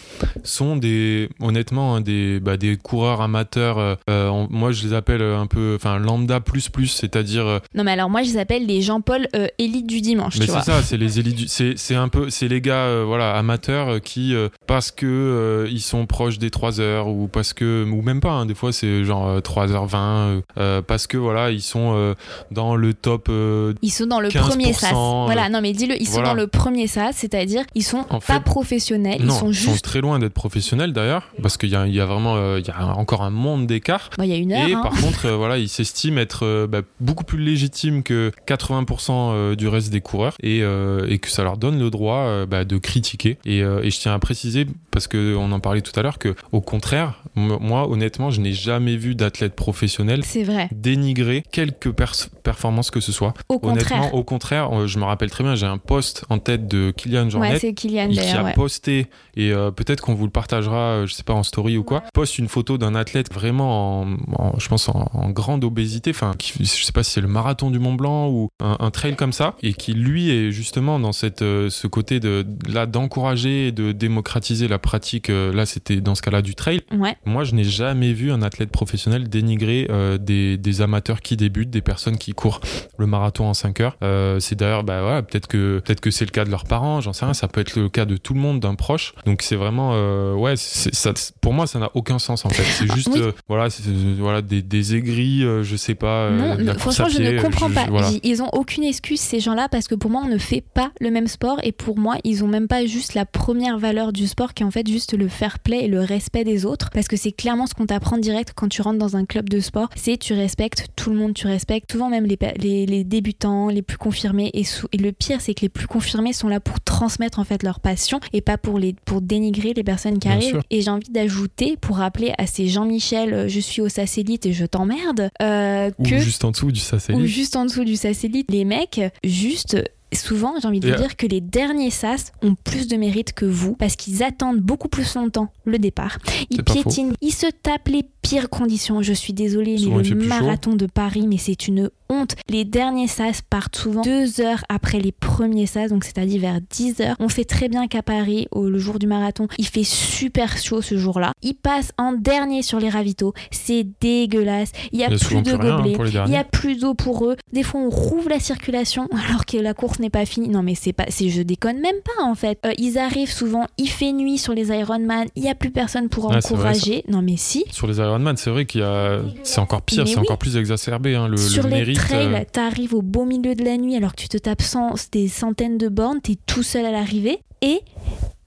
S1: sont des, honnêtement, hein, des, bah, des coureurs amateurs. euh, euh, on- moi je les appelle un peu, enfin, lambda plus plus, c'est-à-dire. euh,
S2: Non, mais alors moi, je les appelle les Jean-Paul euh, élites du dimanche,
S1: Mais c'est ça, c'est les élites. du- C'est c'est un peu, c'est les gars, voilà, amateurs qui, parce que ils sont proches des 3 heures ou parce que, ou même pas. hein, des fois, c'est genre euh, 3h20 euh, euh, parce que voilà, ils sont dans le top.
S2: Ils sont dans le
S1: 15%,
S2: premier sas.
S1: Euh,
S2: Voilà, non mais dis-le, ils sont dans le premier sas, c'est-à-dire ils sont
S1: En
S2: pas professionnels,
S1: non,
S2: ils sont juste.
S1: très loin d'être professionnels d'ailleurs, parce qu'il y a, il y a vraiment, euh, il y a encore un monde d'écart.
S2: Bon, il y a une heure.
S1: Et
S2: hein.
S1: par contre, euh, voilà, ils s'estiment être euh, bah, beaucoup plus légitimes que 80% euh, du reste des coureurs et, euh, et que ça leur donne le droit euh, bah, de critiquer. Et, euh, et je tiens à préciser, parce qu'on en parlait tout à l'heure, que au contraire, moi, honnêtement, je n'ai jamais vu d'athlète professionnel
S2: vrai.
S1: dénigrer quelque pers- performance que ce soit.
S2: Au contraire.
S1: Honnêtement, au contraire, euh, je me rappelle très bien, j'ai un post en tête de Kylian Jornet
S2: Ouais, c'est Kylian
S1: qui a
S2: ouais.
S1: posté et euh, peut-être qu'on vous le partagera euh, je sais pas en story ou quoi poste une photo d'un athlète vraiment en, en- je pense en, en grande obésité enfin je sais pas si c'est le marathon du Mont Blanc ou un, un trail comme ça et qui lui est justement dans cette euh, ce côté de là d'encourager et de démocratiser la pratique euh, là c'était dans ce cas-là du trail
S2: Ouais.
S1: moi je n'ai jamais vu un athlète professionnel dénigrer des, des amateurs qui débutent des personnes qui courent le marathon en 5 heures Euh, c'est d'ailleurs bah voilà peut-être que peut-être que c'est le cas de leurs parents j'en sais rien ça peut être le cas de tout le monde d'un proche donc c'est vraiment euh, ouais ça, pour moi ça n'a aucun sens en fait c'est juste
S2: oui.
S1: euh, voilà voilà des, des aigris je sais pas
S2: Non,
S1: de la
S2: franchement,
S1: à
S2: je ne comprends
S1: je-
S2: pas.
S1: je- voilà.
S2: Ils- Ils ont aucune excuse, ces gens-là, parce que pour moi, on ne fait pas le même sport. Et pour moi, ils ont même pas juste la première valeur du sport, qui est en fait juste le fair play et le respect des autres. Parce que c'est clairement ce qu'on t'apprend direct quand tu rentres dans un club de sport. C'est tu respectes tout le monde, tu respectes souvent même les, pe- les, les débutants, les plus confirmés. Et, le pire, c'est que les plus confirmés sont là pour transmettre en fait leur passion et pas pour, les, pour dénigrer les personnes qui
S1: Bien
S2: arrivent.
S1: sûr.
S2: Et j'ai envie d'ajouter, pour rappeler à ces Jean-Michel, euh, je suis au satellite et je t'emmerde, euh,
S1: ou
S2: que
S1: juste en dessous du
S2: ou
S1: satellite
S2: juste en dessous du satellite, les mecs, juste souvent, j'ai envie de dire que les derniers SAS ont plus de mérite que vous parce qu'ils attendent beaucoup plus longtemps le départ. Ils piétinent, ils se tapent les pires conditions. Je suis désolée,
S1: Souvent,
S2: mais le marathon de Paris, mais c'est une honte. Les derniers SAS partent souvent deux heures après les premiers SAS, donc c'est-à-dire vers 10 heures. On sait très bien qu'à Paris, au, le jour du marathon, il fait super chaud ce jour-là. Ils passent en dernier sur les ravitaux. C'est dégueulasse. Il y a, plus de
S1: hein,
S2: gobelets. Il
S1: derniers
S2: y a plus d'eau pour eux. Des fois, on rouvre la circulation alors que la course n'est pas finie. Non, mais c'est pas, c'est, je déconne même pas en fait. Euh, ils arrivent souvent, il fait nuit sur les Ironman, il y a plus personne pour
S1: vrai,
S2: encourager. non, mais si.
S1: sur les Ironman c'est vrai qu'il y a c'est encore pire
S2: Mais
S1: c'est
S2: oui.
S1: encore plus exacerbé hein, le,
S2: sur
S1: le
S2: les
S1: mérite
S2: trails,
S1: euh,
S2: t'arrives au beau milieu de la nuit alors que tu te tapes cent- des centaines de bornes, t'es tout seul à l'arrivée et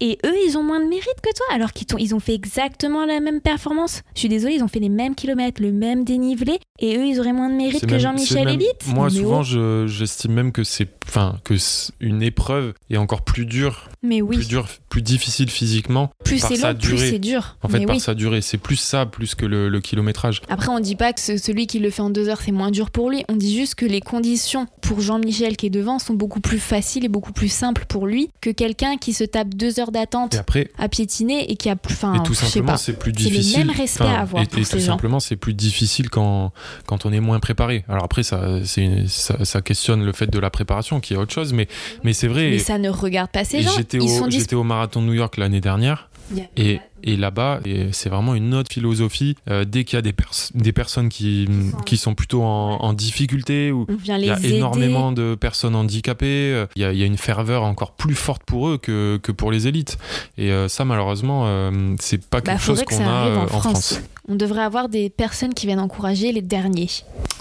S2: et eux, ils ont moins de mérite que toi, alors qu'ils t'ont- ils ont fait exactement la même performance. Je suis désolée, ils ont fait les mêmes kilomètres, le même dénivelé, et eux, ils auraient moins de mérite que Jean-Michel Élite.
S1: Moi,
S2: mais
S1: souvent,
S2: oh,
S1: je- j'estime même que c'est, enfin, que une épreuve est encore plus dure,
S2: mais oui,
S1: plus dure, plus difficile physiquement.
S2: plus c'est long, plus
S1: durée.
S2: c'est dur.
S1: En fait,
S2: mais
S1: par
S2: oui.
S1: sa durée, c'est plus ça, plus que le, le kilométrage.
S2: Après, on dit pas que ce- celui qui le fait en deux heures, c'est moins dur pour lui. On dit juste que les conditions pour Jean-Michel qui est devant sont beaucoup plus faciles et beaucoup plus simples pour lui que quelqu'un qui se tape deux heures d'attente
S1: après,
S2: à piétiner et qui a plus. Enfin,
S1: et tout simplement, c'est plus
S2: C'est le
S1: difficile.
S2: même respect à avoir
S1: et,
S2: pour
S1: et
S2: ces
S1: tout
S2: gens.
S1: simplement, c'est plus difficile quand quand on est moins préparé. Alors après, ça, ça, ça questionne le fait de la préparation, qui est autre chose, mais mais c'est vrai.
S2: Mais ça ne regarde pas ces gens.
S1: j'étais
S2: Ils sont
S1: au,
S2: dis-
S1: j'étais au marathon de New York l'année dernière. Et, et là-bas, c'est vraiment une autre philosophie. Euh, dès qu'il y a des, pers- des personnes qui, qui sont plutôt en, en difficulté ou il y a
S2: aider.
S1: énormément de personnes handicapées, euh, il y a, il y a une ferveur encore plus forte pour eux que, que pour les élites. Et euh, ça, malheureusement, c'est pas
S2: Bah,
S1: quelque chose
S2: faudrait que
S1: qu'on
S2: ça
S1: a
S2: en
S1: en
S2: France.
S1: France.
S2: On devrait avoir des personnes qui viennent encourager les derniers.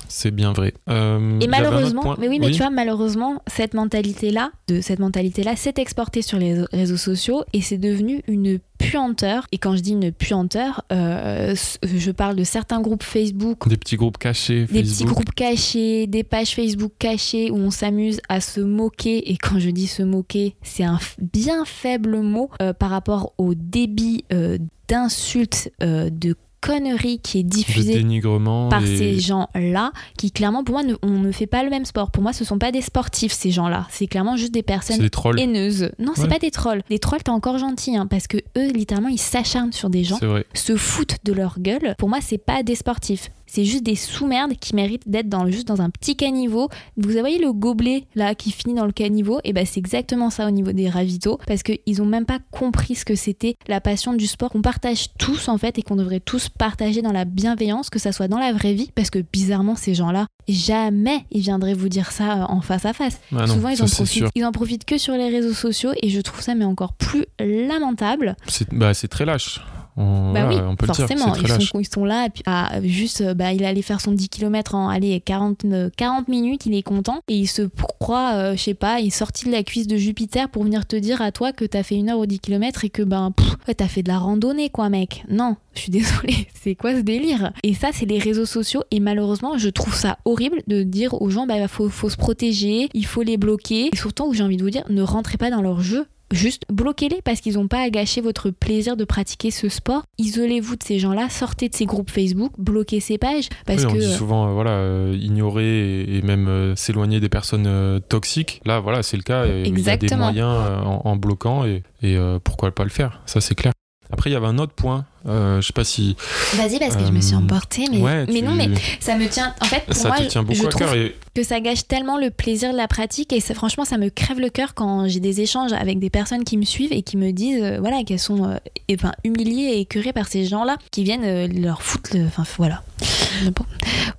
S1: C'est bien vrai. Euh,
S2: Et malheureusement, mais oui, mais tu vois, malheureusement, cette mentalité-là, de cette mentalité-là, s'est exportée sur les réseaux sociaux et c'est devenu une puanteur. Et quand je dis une puanteur, euh, je parle de certains groupes Facebook
S1: Des petits groupes cachés,
S2: des petits
S1: Facebook.
S2: groupes cachés, des pages Facebook cachées où on s'amuse à se moquer. Et quand je dis se moquer, c'est un bien faible mot euh, par rapport au débit euh, d'insultes, de connerie qui est diffusée par
S1: et-
S2: ces gens-là, qui clairement, pour moi, ne- on ne fait pas le même sport. Pour moi, ce sont pas des sportifs, ces gens-là. C'est clairement juste des personnes
S1: des trolls.
S2: haineuses. Non, c'est
S1: Ouais.
S2: pas des trolls. Les trolls, t'es encore gentil, hein, parce que eux, littéralement, ils s'acharnent sur des gens, se foutent de leur gueule. Pour moi, c'est pas des sportifs. C'est juste des sous-merdes qui méritent d'être dans, juste dans un petit caniveau. Vous voyez le gobelet là qui finit dans le caniveau? Et ben c'est exactement ça au niveau des ravitaux parce qu'ils ont même pas compris ce que c'était la passion du sport qu'on partage tous en fait et qu'on devrait tous partager dans la bienveillance, que ça soit dans la vraie vie parce que bizarrement ces gens-là, jamais ils viendraient vous dire ça euh, en face à face.
S1: Ah non,
S2: Souvent ils en profitent, ils en profitent que sur les réseaux sociaux et je trouve ça mais encore plus lamentable.
S1: C'est bah, c'est très lâche. On,
S2: Bah
S1: voilà,
S2: oui,
S1: on peut le dire.
S2: forcément, ils sont, ils sont là, et puis, ah, juste, euh, bah, il allait faire son 10 km en allez, 40, euh, 40 minutes, il est content, et il se croit, euh, je sais pas, il est sorti de la cuisse de Jupiter pour venir te dire à toi que t'as fait une heure au 10 km et que ben, pff, t'as fait de la randonnée, quoi, mec. Non, je suis désolée, c'est quoi ce délire? Et ça, c'est les réseaux sociaux, et malheureusement, je trouve ça horrible de dire aux gens, bah, faut, faut se protéger, il faut les bloquer, et surtout, j'ai envie de vous dire, ne rentrez pas dans leur jeu. Juste bloquez-les parce qu'ils n'ont pas à gâcher votre plaisir de pratiquer ce sport. Isolez-vous de ces gens-là, sortez de ces groupes Facebook, bloquez ces pages parce
S1: Oui, on
S2: que
S1: dit souvent euh, voilà euh, ignorer et, même euh, s'éloigner des personnes euh, toxiques. Là, voilà, c'est le cas. et Il y a des
S2: Exactement.
S1: moyens euh, en, en bloquant et, et, euh, pourquoi pas le faire? Ça, c'est clair. Après, il y avait un autre point. euh, je sais pas si.
S2: vas-y parce que je me suis
S1: Euh,
S2: emportée mais,
S1: ouais,
S2: mais
S1: tu-
S2: non mais ça me tient en fait pour
S1: ça
S2: moi
S1: te tient
S2: je
S1: beaucoup à
S2: trouve
S1: cœur. Et
S2: que ça gâche tellement le plaisir de la pratique et ça, franchement ça me crève le cœur quand j'ai des échanges avec des personnes qui me suivent et qui me disent euh, voilà qu'elles sont euh, et, enfin, humiliées et écœurées par ces gens-là qui viennent leur foutre le enfin voilà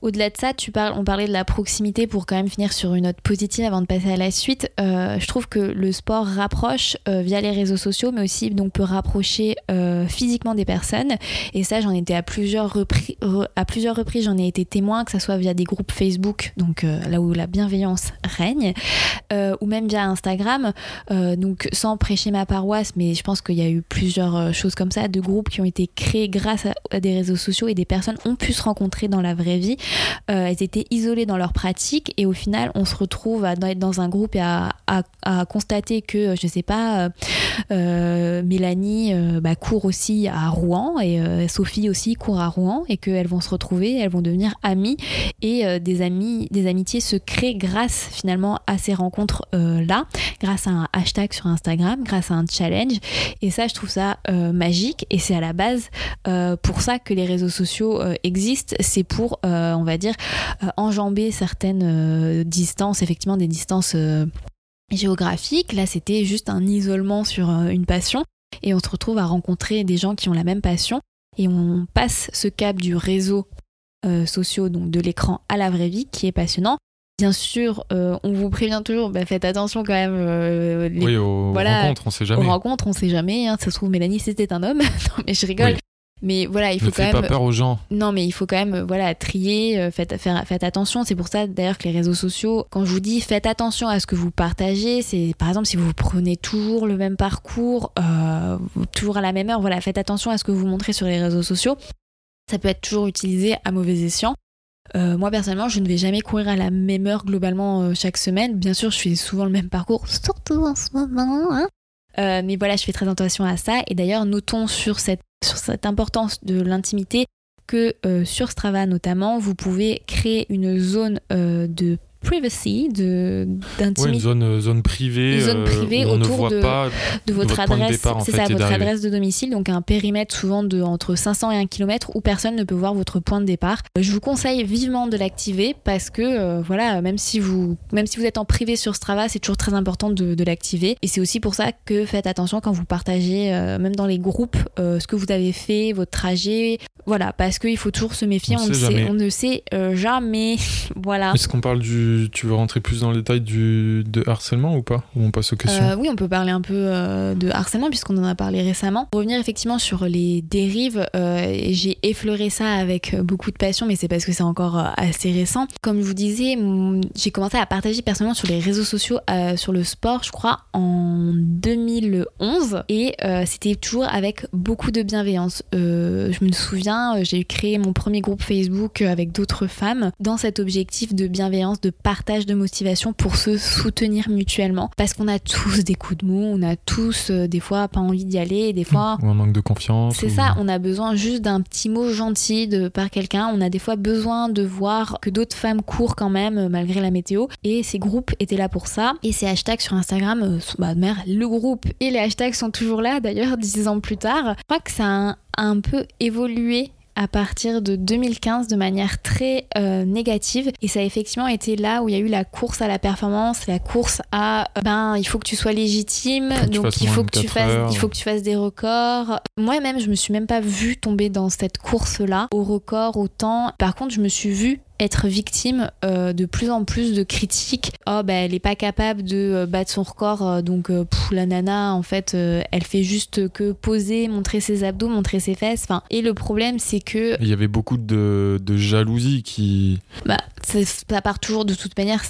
S2: Au-delà de ça, tu parles, on parlait de la proximité pour quand même finir sur une note positive avant de passer à la suite. Euh, je trouve que le sport rapproche euh, via les réseaux sociaux, mais aussi donc peut rapprocher euh, physiquement des personnes. Et ça, j'en étais à plusieurs reprises, à plusieurs reprises, j'en ai été témoin, que ce soit via des groupes Facebook, donc là où la bienveillance règne, ou même via Instagram. Donc sans prêcher ma paroisse, mais je pense qu'il y a eu plusieurs choses comme ça, de groupes qui ont été créés grâce à des réseaux sociaux et des personnes ont pu se rencontrer dans la vraie vie. Euh, elles étaient isolées dans leur pratique et au final, on se retrouve à être dans un groupe et à, à- constater que, je sais pas, euh, euh, Mélanie euh, bah, court aussi à Rouen et euh, Sophie aussi court à Rouen et qu'elles vont se retrouver, elles vont devenir amies et euh, des amis, des amitiés se créent grâce finalement à ces rencontres euh, là, grâce à un hashtag sur Instagram, grâce à un challenge et ça je trouve ça euh, magique et c'est à la base euh, pour ça que les réseaux sociaux euh, existent, c'est pour euh, on va dire euh, enjamber certaines euh, distances, effectivement des distances géographiques. Là c'était juste un isolement sur une passion et on se retrouve à rencontrer des gens qui ont la même passion et on passe ce cap du réseau sociaux, donc de l'écran à la vraie vie, qui est passionnant. Bien sûr, euh, on vous prévient toujours, bah, faites attention quand même. euh, les-
S1: oui, aux
S2: voilà,
S1: rencontres, on sait
S2: aux
S1: jamais.
S2: rencontres, on sait jamais. hein. ça se trouve, Mélanie, c'était un homme. non, mais je rigole.
S1: Oui.
S2: Mais voilà, il
S1: ne
S2: faut quand
S1: fais
S2: même.
S1: pas peur aux gens.
S2: Non, mais il faut quand même euh, voilà, trier, euh, faites, faire- faites attention. C'est pour ça d'ailleurs que les réseaux sociaux, quand je vous dis faites attention à ce que vous partagez, c'est par exemple si vous prenez toujours le même parcours, euh, toujours à la même heure, voilà, faites attention à ce que vous montrez sur les réseaux sociaux. Ça peut être toujours utilisé à mauvais escient. Euh, moi personnellement, je ne vais jamais courir à la même heure globalement euh, chaque semaine. Bien sûr, je fais souvent le même parcours, surtout en ce moment. hein. Euh, mais voilà, je fais très attention à ça. Et d'ailleurs, notons sur cette, sur cette importance de l'intimité que euh, sur Strava notamment, vous pouvez créer une zone euh, de privacy, de
S1: Ouais, une
S2: d'intimité
S1: zone, euh, zone privée,
S2: Une zone
S1: euh,
S2: privée
S1: où on ne
S2: autour
S1: voit
S2: de-
S1: pas
S2: de votre, adresse,
S1: départ, fait,
S2: ça, votre adresse de domicile, donc un périmètre souvent de entre 500 et 1 km où personne ne peut voir votre point de départ. Je vous conseille vivement de l'activer parce que euh, voilà, même si vous même si vous êtes en privé sur Strava, c'est toujours très important de, de l'activer. Et c'est aussi pour ça que faites attention quand vous partagez, euh, même dans les groupes, euh, ce que vous avez fait, votre trajet. Voilà, parce qu'il faut toujours se méfier.
S1: On
S2: On, ne,
S1: sait
S2: on ne sait jamais. voilà.
S1: Est-ce qu'on parle du. Tu veux rentrer plus dans le détail du harcèlement ou pas? Ou on passe aux questions?
S2: Euh, oui, on peut parler un peu euh, de harcèlement puisqu'on en a parlé récemment. Pour revenir effectivement sur les dérives, euh, j'ai effleuré ça avec beaucoup de passion, mais c'est parce que c'est encore assez récent. Comme je vous disais, j'ai commencé à partager personnellement sur les réseaux sociaux sur le sport, je crois, en 2011, et c'était toujours avec beaucoup de bienveillance. Je me souviens, j'ai créé mon premier groupe Facebook avec d'autres femmes dans cet objectif de bienveillance, de partage de motivation pour se soutenir mutuellement. Parce qu'on a tous des coups de mou, on a tous euh, des fois pas envie d'y aller, des fois.
S1: Ou un manque de confiance.
S2: C'est ça, on a besoin juste d'un petit mot gentil de par quelqu'un. On a des fois besoin de voir que d'autres femmes courent quand même euh, malgré la météo. Et ces groupes étaient là pour ça. Et ces hashtags sur Instagram, euh, bah, le groupe et les hashtags sont toujours là d'ailleurs dix ans plus tard. Je crois que ça a un peu évolué à partir de 2015 de manière très euh, négative et ça a effectivement été là où il y a eu la course à la performance, la course à euh, ben il faut que tu sois légitime, donc il faut que tu fasses il faut que tu fasses des records. Moi-même, je me suis même pas vue tomber dans cette course là au record au temps. Par contre, je me suis vue être victime euh, de plus en plus de critiques. Oh, bah, elle est pas capable de euh, battre son record, euh, donc la nana, en fait, elle fait juste que poser, montrer ses abdos, montrer ses fesses. Enfin, et le problème, c'est que.
S1: Il y avait beaucoup de, de jalousie qui.
S2: Bah, ça part toujours de toute manière,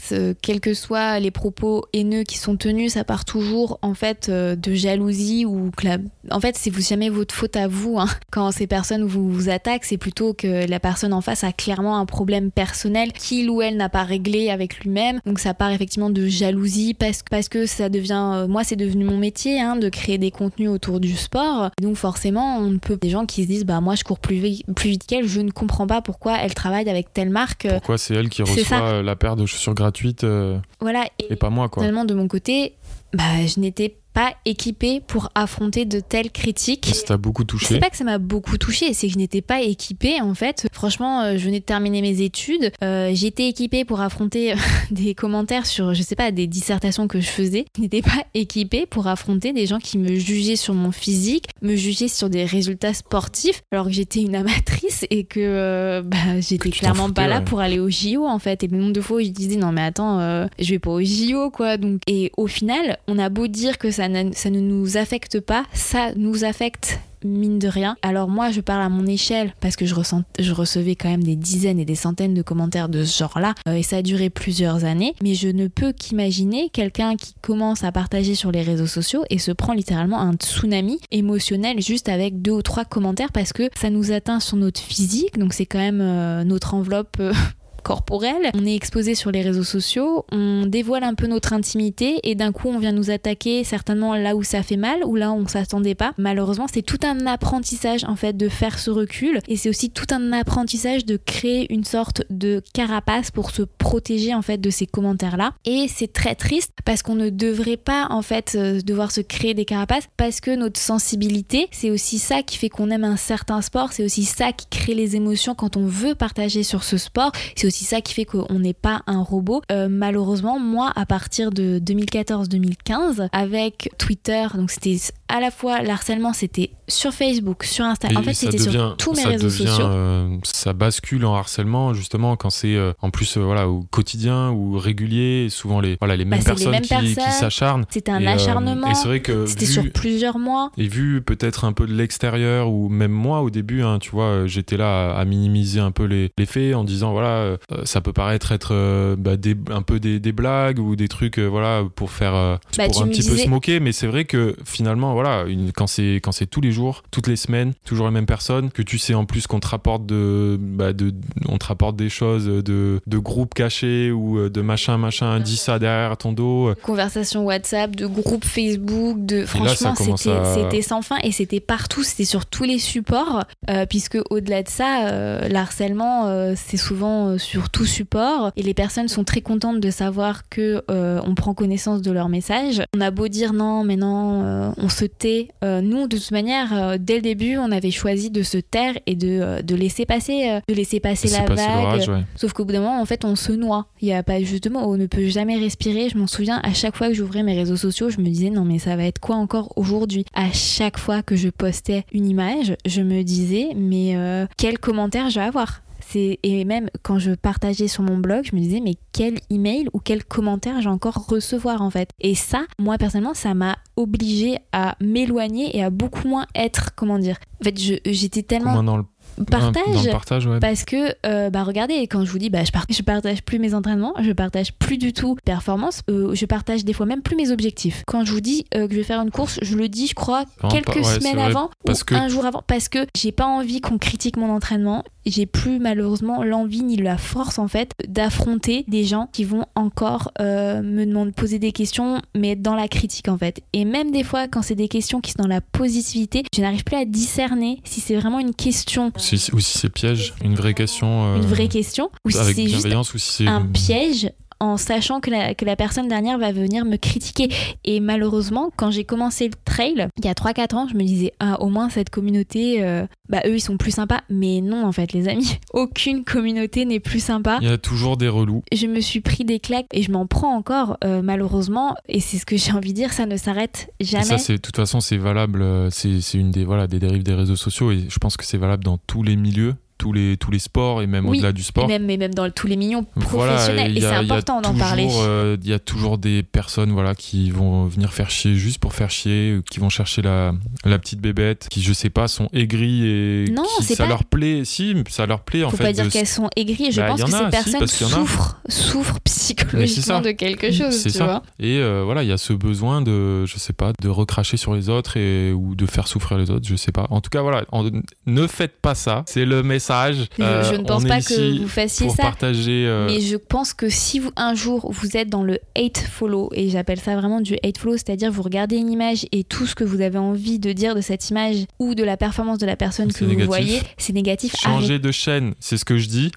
S2: quels que soient les propos haineux qui sont tenus, ça part toujours en fait de jalousie ou que en fait c'est jamais votre faute à vous hein. quand ces personnes vous, vous attaquent, c'est plutôt que la personne en face a clairement un problème personnel qu'il ou elle n'a pas réglé avec lui-même. Donc ça part effectivement de jalousie parce, parce que ça devient, euh, moi c'est devenu mon métier hein, de créer des contenus autour du sport. Donc forcément on peut des gens qui se disent bah moi je cours plus vite, plus vite qu'elle, je ne comprends pas pourquoi elle travaille avec telle marque.
S1: Pourquoi c'est elle qui reçoit euh, la paire de chaussures gratuites euh,
S2: voilà,
S1: et, pas moi quoi.
S2: Finalement de mon côté, bah, je n'étais pas équipée pour affronter de telles critiques.
S1: Ça t'a beaucoup touché
S2: C'est pas que ça m'a beaucoup touché, c'est que je n'étais pas équipée en fait. Franchement, euh, je venais de terminer mes études, euh, j'étais équipée pour affronter euh, des commentaires sur, je sais pas, des dissertations que je faisais. Je n'étais pas équipée pour affronter des gens qui me jugeaient sur mon physique, me jugeaient sur des résultats sportifs, alors que j'étais une amatrice et que bah, j'étais clairement pas là pour aller au JO en fait. Et le nombre de fois où je disais non mais attends, je vais pas au JO quoi. Donc et au final, on a beau dire que ça ça, ne nous affecte pas, ça nous affecte mine de rien. Alors moi, je parle à mon échelle parce que je, recevais quand même des dizaines et des centaines de commentaires de ce genre-là euh, et ça a duré plusieurs années. Mais je ne peux qu'imaginer quelqu'un qui commence à partager sur les réseaux sociaux et se prend littéralement un tsunami émotionnel juste avec deux ou trois commentaires parce que ça nous atteint sur notre physique. Donc c'est quand même euh, notre enveloppe euh, corporelle. On est exposé sur les réseaux sociaux, on dévoile un peu notre intimité et d'un coup on vient nous attaquer certainement là où ça fait mal ou là où on s'attendait pas. Malheureusement, c'est tout un apprentissage en fait de faire ce recul et c'est aussi tout un apprentissage de créer une sorte de carapace pour se protéger en fait de ces commentaires là. Et c'est très triste parce qu'on ne devrait pas en fait euh, devoir se créer des carapaces parce que notre sensibilité, c'est aussi ça qui fait qu'on aime un certain sport, c'est aussi ça qui crée les émotions quand on veut partager sur ce sport. C'est aussi ça qui fait qu'on n'est pas un robot. Euh, malheureusement, moi, à partir de 2014-2015, avec Twitter, donc c'était à la fois l'harcèlement, c'était sur Facebook, sur Instagram. En fait, c'était sur tous mes réseaux sociaux.
S1: Euh, ça bascule en harcèlement justement quand c'est euh, en plus voilà au quotidien ou régulier, souvent les voilà les mêmes, bah, personnes, qui, s'acharnent.
S2: C'était un acharnement.
S1: et c'est vrai que
S2: c'était sur plusieurs mois.
S1: Et vu peut-être un peu de l'extérieur ou même moi au début, hein, tu vois, j'étais là à, minimiser un peu les, les faits en disant voilà ça peut paraître être euh, bah, des, un peu des, des, blagues ou des trucs euh, voilà pour faire bah, pour un petit peu se moquer. Mais c'est vrai que finalement voilà une, quand c'est quand c'est tous les jours toutes les semaines toujours la même personne que tu sais en plus qu'on te rapporte de, bah, de on te rapporte des choses de, de groupes cachés ou de machin machin dit ça derrière ton dos.
S2: Conversation WhatsApp de groupe Facebook de franchement c'était sans fin et c'était partout c'était sur tous les supports puisque au-delà de ça l'harcèlement c'est souvent sur tout support et les personnes sont très contentes de savoir que euh, on prend connaissance de leur message. On a beau dire non, mais non, euh, on se tait. Euh, nous, de toute manière, dès le début, on avait choisi de se taire et de, de laisser passer, de laisser passer la vague. Sauf qu'au bout d'un moment, en fait, on se noie. Il y a pas justement, on ne peut jamais respirer. Je m'en souviens, à chaque fois que j'ouvrais mes réseaux sociaux, je me disais non, mais ça va être quoi encore aujourd'hui? À chaque fois que je postais une image, je me disais mais quel commentaire je vais avoir? Et même quand je partageais sur mon blog, je me disais mais quel email ou quel commentaire j'ai encore recevoir en fait. Et ça, moi personnellement, ça m'a obligé à m'éloigner et à beaucoup moins être, comment dire. En fait, j'étais tellement partage,
S1: ouais.
S2: Parce que, euh, bah regardez, quand je vous dis, bah je, partage, je partage plus mes entraînements, je partage plus du tout performance, euh, je partage des fois même plus mes objectifs. Quand je vous dis euh, que je vais faire une course, je le dis, je crois, quelques
S1: pas- ouais, c'est
S2: semaines avant
S1: parce
S2: ou
S1: que-
S2: un jour avant, parce que j'ai pas envie qu'on critique mon entraînement. J'ai plus malheureusement l'envie ni la force en fait d'affronter des gens qui vont encore euh, me demander poser des questions, mais dans la critique en fait. Et même des fois, quand c'est des questions qui sont dans la positivité, je n'arrive plus à discerner si c'est vraiment une question,
S1: Si- ou si c'est piège, une vraie question. euh,
S2: une vraie question, ou si
S1: Avec
S2: c'est juste
S1: ou si c'est.
S2: un piège en sachant que la, que la personne dernière va venir me critiquer. Et malheureusement, quand j'ai commencé le trail, il y a 3-4 ans, je me disais, ah, au moins cette communauté, euh, bah eux, ils sont plus sympas. Mais non, en fait, les amis, aucune communauté n'est plus sympa.
S1: Il y a toujours des relous.
S2: Je me suis pris des claques et je m'en prends encore, euh, malheureusement. Et c'est ce que j'ai envie de dire, ça ne s'arrête
S1: Et
S2: jamais.
S1: ça, c'est de toute façon, c'est valable. euh, C'est c'est une des voilà des dérives des réseaux sociaux et je pense que c'est valable dans tous les milieux, tous les tous les sports et même
S2: Oui,
S1: au-delà du
S2: et
S1: sport.
S2: même, mais même dans tous les millions professionnels. et c'est important d'en parler.
S1: euh, Il y a toujours des personnes voilà qui vont venir faire chier juste pour faire chier, qui vont chercher la, la petite bébête, qui je sais pas sont aigris et
S2: Non,
S1: qui, ça
S2: pas-
S1: leur plaît. Si, ça leur plaît en
S2: Faut
S1: fait.
S2: pas dire
S1: de-
S2: qu'elles sont aigries. Je
S1: Bah,
S2: pense que ces personnes souffrent, souffrent psychologiquement de quelque chose, tu
S1: ça.
S2: vois.
S1: Et euh, voilà, il y a ce besoin de, je sais pas, de recracher sur les autres et ou de faire souffrir les autres, je sais pas. En tout cas, voilà, en- ne faites pas ça. C'est le message.
S2: Je,
S1: Euh,
S2: je ne pense pas que vous fassiez
S1: pour
S2: ça.
S1: partager. euh,
S2: Mais je pense que si vous, un jour vous êtes dans le hate follow, et j'appelle ça vraiment du hate follow, c'est-à-dire vous regardez une image et tout ce que vous avez envie de dire de cette image ou de la performance de la personne que vous voyez, c'est négatif.
S1: Changer
S2: Arrêtez.
S1: de chaîne, c'est ce que je dis.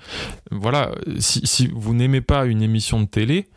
S1: Voilà, si, si vous n'aimez pas une émission de télé,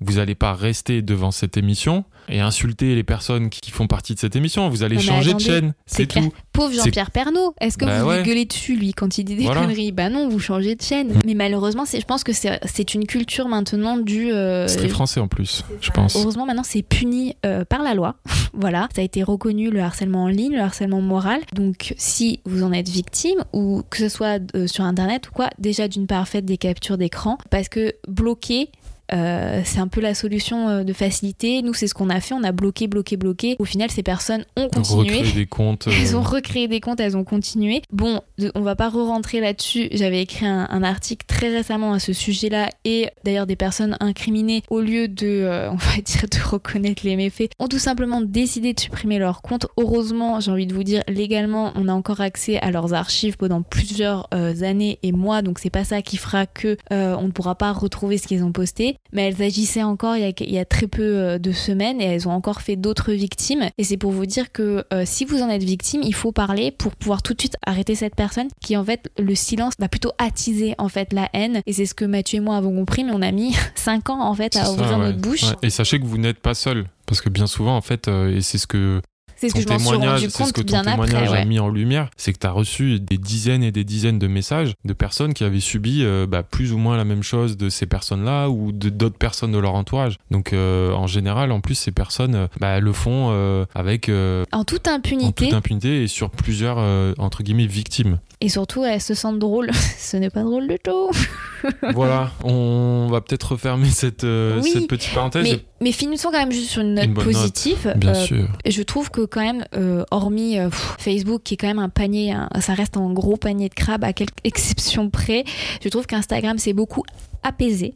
S1: vous n'allez pas rester devant cette émission et insulter les personnes qui font partie de cette émission. Vous allez
S2: Non,
S1: changer de chaîne,
S2: c'est
S1: tout.
S2: Pauvre Jean-Pierre Pernaud, est-ce que
S1: Bah
S2: vous
S1: ouais.
S2: lui gueulez dessus lui quand il dit des
S1: Voilà.
S2: conneries Bah non, vous changez de chaîne.
S1: Mm.
S2: Mais malheureusement, je pense que c'est, c'est une culture maintenant du. euh,
S1: C'est très français en plus, je pense.
S2: Heureusement, maintenant, c'est puni euh, par la loi. voilà, ça a été reconnu le harcèlement en ligne, le harcèlement moral. Donc, si vous en êtes victime, ou que ce soit euh, sur Internet ou quoi, déjà d'une part, faites des captures d'écran, parce que bloquer. Euh, c'est un peu la solution euh, de facilité. Nous, c'est ce qu'on a fait. On a bloqué, bloqué, bloqué. Au final, ces personnes ont continué.
S1: Recréer des comptes. euh,
S2: Elles ont recréé des comptes, elles ont continué. Bon, on va pas re-rentrer là-dessus. J'avais écrit un, un article très récemment à ce sujet-là et d'ailleurs des personnes incriminées, au lieu de, euh, on va dire, de reconnaître les méfaits, ont tout simplement décidé de supprimer leur compte. Heureusement, j'ai envie de vous dire, légalement, on a encore accès à leurs archives pendant plusieurs euh, années et mois, donc c'est pas ça qui fera que euh, on ne pourra pas retrouver ce qu'ils ont posté. Mais elles agissaient encore il y a, il y a très peu euh, de semaines et elles ont encore fait d'autres victimes. Et c'est pour vous dire que euh, si vous en êtes victime, il faut parler pour pouvoir tout de suite arrêter cette personne qui en fait le silence va plutôt attiser en fait la haine. Et c'est ce que Mathieu et moi avons compris, mais on a mis 5 ans en fait à
S1: ça,
S2: ouvrir
S1: ouais.
S2: notre bouche.
S1: Ouais. Et sachez que vous n'êtes pas seul. Parce que bien souvent, en fait, euh, et c'est ce que
S2: C'est ce que je m'en suis rendu
S1: ce
S2: compte
S1: que ton
S2: bien
S1: témoignage
S2: après.
S1: a mis en lumière, c'est que tu as reçu des dizaines et des dizaines de messages de personnes qui avaient subi euh, bah, plus ou moins la même chose de ces personnes-là ou d'autres personnes de leur entourage. Donc euh, en général, en plus, ces personnes euh, bah, le font euh, avec
S2: En toute
S1: en
S2: impunité.
S1: toute impunité et sur plusieurs entre guillemets victimes.
S2: Et surtout, elles se sentent drôles. ce n'est pas drôle du tout.
S1: voilà, on va peut-être refermer cette, euh,
S2: Oui,
S1: cette petite parenthèse.
S2: Mais, mais finissons quand même juste sur une note
S1: Une bonne note,
S2: positive.
S1: Bien
S2: Euh,
S1: sûr.
S2: je trouve que quand même, euh, hormis pff, Facebook, qui est quand même un panier, un- ça reste un gros panier de crabes à quelques exceptions près, je trouve qu'Instagram c'est beaucoup apaisé.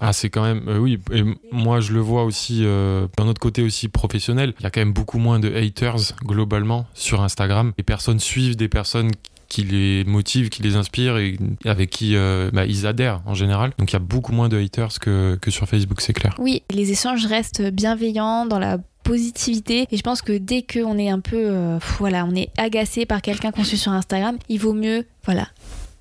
S1: Ah, c'est quand même, euh, oui, et moi je le vois aussi euh, d'un autre côté aussi professionnel. Il y a quand même beaucoup moins de haters globalement sur Instagram. Les personnes suivent des personnes qui les motivent, qui les inspirent et avec qui euh, bah, ils adhèrent en général. Donc il y a beaucoup moins de haters que, que sur Facebook, c'est clair.
S2: Oui, les échanges restent bienveillants dans la positivité. Et je pense que dès qu'on est un peu euh, voilà on est agacé par quelqu'un qu'on suit sur Instagram il vaut mieux voilà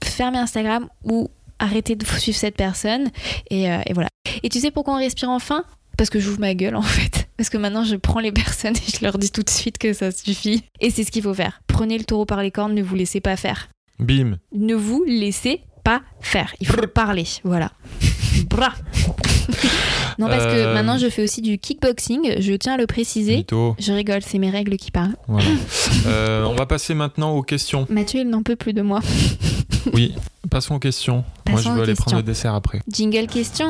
S2: fermer Instagram ou arrêter de suivre cette personne. Et, euh, voilà. Et tu sais pourquoi on respire enfin? Parce que j'ouvre ma gueule en fait. Parce que maintenant je prends les personnes et je leur dis tout de suite que ça suffit. Et c'est ce qu'il faut faire prenez le taureau par les cornes ne vous laissez pas faire
S1: Bim
S2: ne vous laissez pas faire. Il faut parler, voilà. Bra. non, parce que
S1: Euh,
S2: maintenant je fais aussi du kickboxing, je tiens à le préciser. Je rigole, c'est mes règles qui parlent.
S1: Voilà. Euh, on va passer maintenant aux questions.
S2: Mathieu, il n'en peut plus de moi.
S1: Oui, passons aux questions. Moi je vais aller
S2: questions.
S1: prendre le dessert après.
S2: Jingle question.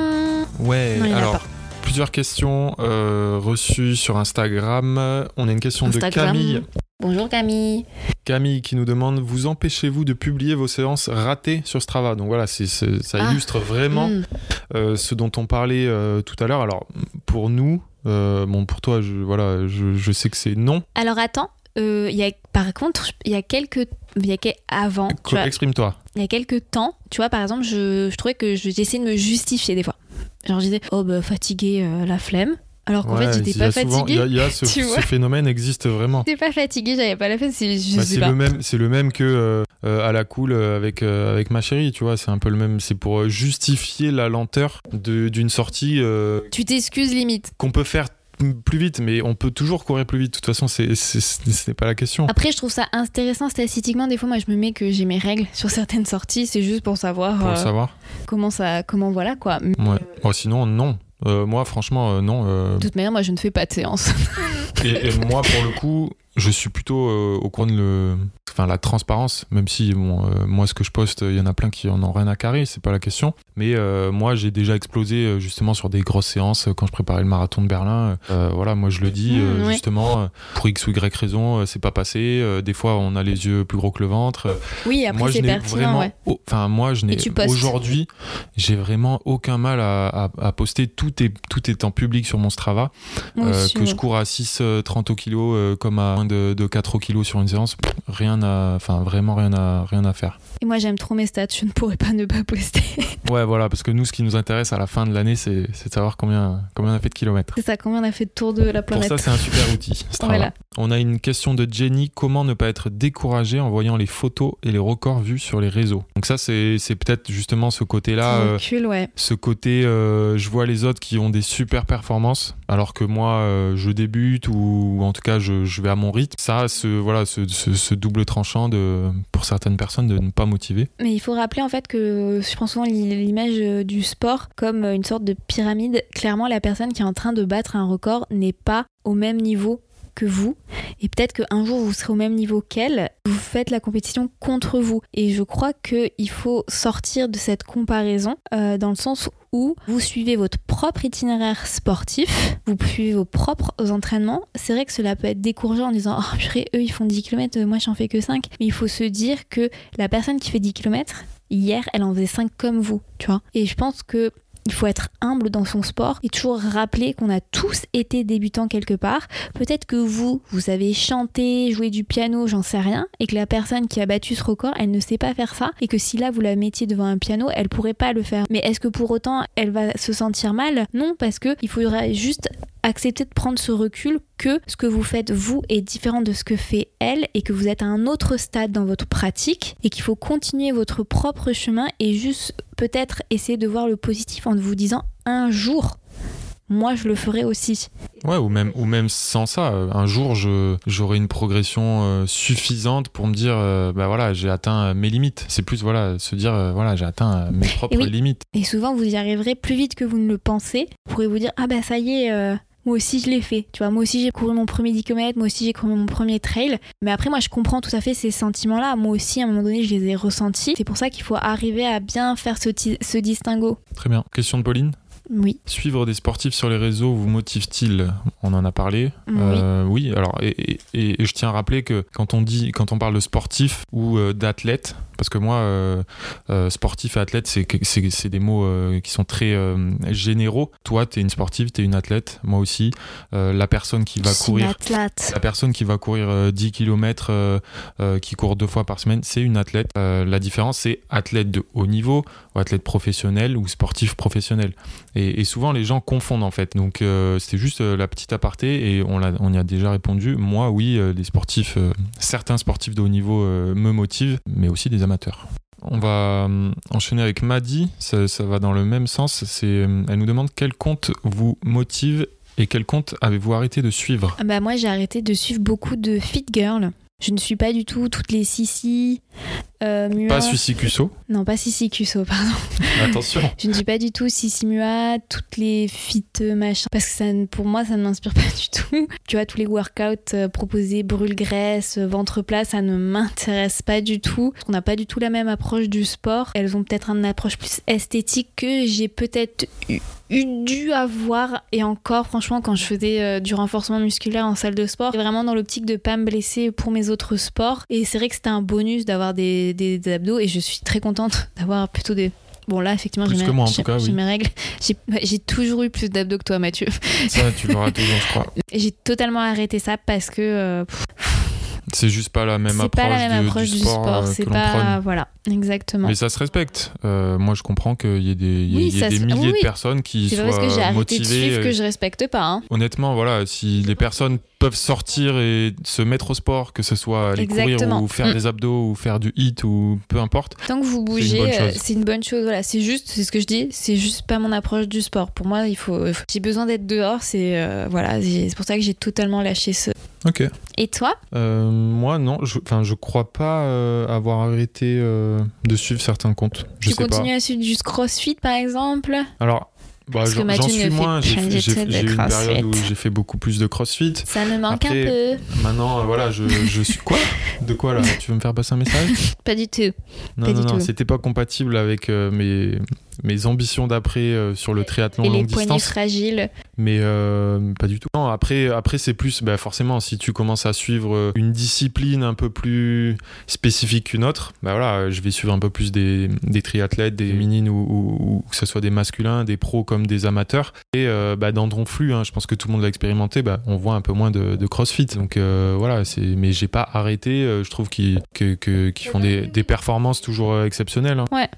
S1: Ouais,
S2: Non,
S1: alors. Plusieurs questions euh, reçues sur Instagram. On a une question
S2: Instagram.
S1: de Camille.
S2: Bonjour Camille.
S1: Camille qui nous demande vous empêchez-vous de publier vos séances ratées sur Strava? Donc voilà, ça
S2: Ah.
S1: illustre vraiment
S2: Hmm.
S1: euh, ce dont on parlait euh, tout à l'heure. Alors pour nous, euh, bon pour toi, je, voilà, je, je sais que c'est non.
S2: Alors attends, y a, par contre, il y a quelques, y a avant,
S1: Exprime-toi.
S2: il y a quelques temps, tu vois, par exemple, je, je trouvais que je- j'essayais de me justifier des fois. Genre je disais, oh bah fatigué, la flemme. Alors qu'en
S1: Ouais,
S2: fait, j'étais pas
S1: Il y
S2: fatiguée.
S1: il y a ce, phénomène existe vraiment.
S2: J'étais pas fatiguée, j'avais pas la flemme, c'est
S1: Bah, le même, c'est le même que euh, euh, à la cool euh, avec euh, avec ma chérie, tu vois. C'est un peu le même. C'est pour justifier la lenteur d'une sortie euh,
S2: Tu t'excuses limite.
S1: qu'on peut faire plus vite, mais on peut toujours courir plus vite. De toute façon, c'est c'est- ce n'est pas la question.
S2: Après, je trouve ça intéressant statistiquement. Des fois, moi, je me mets que j'ai mes règles sur certaines sorties. C'est juste pour savoir
S1: Pour
S2: euh,
S1: savoir.
S2: comment ça, comment voilà quoi.
S1: Ouais. Oh, sinon, non. Euh, moi, franchement, euh, non. euh,
S2: De toute manière, moi, je ne fais pas de séance.
S1: et, et moi, pour le coup, je suis plutôt euh, au courant de le, enfin, la transparence, même si bon, euh, moi, ce que je poste, il y en a plein qui en ont rien à carrer, c'est pas la question. Mais euh, moi, j'ai déjà explosé justement sur des grosses séances quand je préparais le marathon de Berlin. Voilà, moi, je le dis
S2: Mmh, ouais.
S1: justement pour x ou y raison, c'est pas passé. Des fois, on a les yeux plus gros que le ventre.
S2: Oui, après, c'est pertinent,
S1: vraiment,
S2: ouais.
S1: oh, enfin, moi, je n'ai aujourd'hui, j'ai vraiment aucun mal à, à- à poster. Tout est, tout est en public sur mon Strava.
S2: Aussi,
S1: que
S2: ouais.
S1: je cours à 6,30 au kilo comme à moins de, de 4 au kilo sur une séance, rien à, enfin vraiment rien à, rien à faire.
S2: Et moi, j'aime trop mes stats. Je ne pourrais pas ne pas poster.
S1: Ouais, voilà, parce que nous, ce qui nous intéresse à la fin de l'année, c'est c'est de savoir combien, combien on a fait de kilomètres.
S2: c'est ça, combien on a fait de tour de la
S1: Pour
S2: planète
S1: ça, c'est un super outil.
S2: Voilà.
S1: On a une question de Jenny comment ne pas être découragé en voyant les photos et les records vus sur les réseaux? Donc, ça, c'est c'est peut-être justement ce côté-là. euh,
S2: Recul, ouais.
S1: ce côté euh, je vois les autres qui ont des super performances alors que moi euh, je débute ou, en tout cas je, je vais à mon ça ce voilà ce, double tranchant de pour certaines personnes de ne pas motiver
S2: Mais il faut rappeler en fait que je prends souvent l'i- l'image euh, du sport comme euh, une sorte de pyramide. Clairement, la personne qui est en train de battre un record n'est pas au même niveau que vous. Et peut-être qu'un jour vous serez au même niveau qu'elle. Vous faites la compétition contre vous. Et je crois qu'il faut sortir de cette comparaison euh, dans le sens où vous suivez votre propre itinéraire sportif, vous suivez vos propres entraînements. C'est vrai que cela peut être décourageant en disant Oh purée, eux ils font 10 km, moi j'en fais que 5. Mais il faut se dire que la personne qui fait 10 km, hier elle en faisait 5 comme vous, tu vois. Et je pense que il faut être humble dans son sport et toujours rappeler qu'on a tous été débutants quelque part. Peut-être que vous, vous savez chanter, jouer du piano, j'en sais rien, et que la personne qui a battu ce record, elle ne sait pas faire ça, et que si là vous la mettiez devant un piano, elle pourrait pas le faire. Mais est-ce que pour autant elle va se sentir mal? Non, parce que il faudra juste accepter de prendre ce recul que ce que vous faites vous est différent de ce que fait elle et que vous êtes à un autre stade dans votre pratique et qu'il faut continuer votre propre chemin et juste peut-être essayer de voir le positif en vous disant un jour moi je le ferai aussi.
S1: ouais ou même ou même sans ça euh, un jour j'aurai une progression euh, suffisante pour me dire euh, bah voilà j'ai atteint euh, mes limites c'est plus voilà se dire euh, voilà j'ai atteint mes propres
S2: oui.
S1: limites
S2: Et souvent vous y arriverez plus vite que vous ne le pensez. Vous pourrez vous dire ah bah ça y est moi aussi je l'ai fait. Tu vois, moi aussi j'ai couru mon premier 10 km, moi aussi j'ai couru mon premier trail. Mais après moi je comprends tout à fait ces sentiments-là. Moi aussi à un moment donné je les ai ressentis. C'est pour ça qu'il faut arriver à bien faire ce, ce distinguo.
S1: très bien question de Pauline?
S2: Oui.
S1: Suivre des sportifs sur les réseaux vous motive-t-il? On en a parlé.
S2: Oui.
S1: Euh, oui, alors, et, et- et- et je tiens à rappeler que quand on dit, quand on parle de sportif ou euh, d'athlète, parce que moi, euh, sportif et athlète, c'est des mots qui sont très généraux. Toi, tu es une sportive, tu es une athlète, moi aussi. La personne qui va
S2: Je
S1: courir. La personne qui va courir euh, 10 km, qui court deux fois par semaine, c'est une athlète. La différence, c'est athlète de haut niveau, ou athlète professionnel, ou sportif professionnel. Et, souvent, les gens confondent en fait. Donc, euh, c'était juste euh, la petite aparté, et on, y a déjà répondu. Moi, oui, euh, les sportifs, euh, certains sportifs de haut niveau me motivent, mais aussi des amateurs. On va enchaîner avec Maddy, ça, va dans le même sens. Elle nous demande quel compte vous motive et quel compte avez-vous arrêté de suivre?
S2: Ah Bah moi j'ai arrêté de suivre beaucoup de fit girls. Je ne suis pas du tout toutes les Sissi, euh, Mua.
S1: Pas Sucy Cusso,
S2: Non, pas Sissi Cusso, pardon.
S1: attention.
S2: Je ne suis pas du tout Sissi Mua, toutes les fit euh, machin. Parce que ça, pour moi, ça ne m'inspire pas du tout. Tu vois, tous les workouts euh, proposés, brûle-graisse, euh, ventre plat, ça ne m'intéresse pas du tout. Parce qu'on n'a pas du tout la même approche du sport. Elles ont peut-être une approche plus esthétique que j'ai peut-être eu dû avoir et encore franchement quand je faisais euh, du renforcement musculaire en salle de sport vraiment dans l'optique de pas me blesser pour mes autres sports et c'est vrai que c'était un bonus d'avoir des, des, des abdos et je suis très contente d'avoir plutôt des Bon là effectivement j'ai mes,
S1: oui.
S2: mes règles. J'ai toujours eu plus d'abdos que toi Mathieu.
S1: Ça, tu l'auras toujours, je crois.
S2: J'ai totalement arrêté ça parce que euh, pff,
S1: C'est juste pas la même
S2: c'est
S1: approche,
S2: pas la même
S1: de-
S2: approche
S1: du
S2: du
S1: sport, euh,
S2: C'est pas
S1: prône.
S2: voilà exactement.
S1: Mais ça se respecte. Euh, moi, je comprends qu'il y ait des, y
S2: Oui,
S1: y ait milliers
S2: oui,
S1: de personnes qui
S2: C'est
S1: soient
S2: pas parce que j'ai arrêté de
S1: motivées.
S2: suivre que je respecte pas. hein.
S1: Honnêtement, voilà, si les personnes peuvent sortir et se mettre au sport, que ce soit aller
S2: Exactement.
S1: courir ou faire
S2: Mm.
S1: des abdos ou faire du hit ou peu importe,
S2: Tant que vous bougez, euh, c'est une bonne chose. Voilà, c'est juste, c'est ce que je dis, c'est juste pas mon approche du sport. Pour moi, il faut, j'ai besoin d'être dehors. C'est euh, voilà, c'est pour ça que j'ai totalement lâché ce.
S1: Ok.
S2: Et toi?
S1: Euh, moi, non, je, enfin, je crois pas euh, avoir arrêté euh, de suivre certains comptes. Je
S2: Tu
S1: sais pas.
S2: continues à suivre du CrossFit par exemple?
S1: Alors, bah, j'en suis moins. J'ai eu une période où j'ai fait beaucoup plus de crossfit.
S2: Ça me manque
S1: Après-
S2: un peu.
S1: Maintenant, euh, voilà, je, je suis. Quoi? De quoi là? Tu veux me faire passer un message?
S2: Pas du tout.
S1: Non,
S2: Pas
S1: non,
S2: du
S1: non,
S2: tout.
S1: c'était pas compatible avec euh, mes, mes ambitions d'après euh, sur le triathlon
S2: Et les
S1: longue distance.
S2: fragiles.
S1: Mais euh, pas du tout. Non, après, après c'est plus, bah, forcément, si tu commences à suivre euh, une discipline un peu plus spécifique qu'une autre, bah voilà, je vais suivre un peu plus des, des triathlètes, des féminines ou, ou- ou que ce soit des masculins, des pros comme des amateurs. Et bah, dans ton flux, hein, je pense que tout le monde l'a expérimenté, bah, on voit un peu moins de, de crossfit. Donc voilà, c'est, mais j'ai pas arrêté. je trouve qu'ils, que- que- qu'ils font des, des performances toujours exceptionnelles. hein.
S2: Ouais.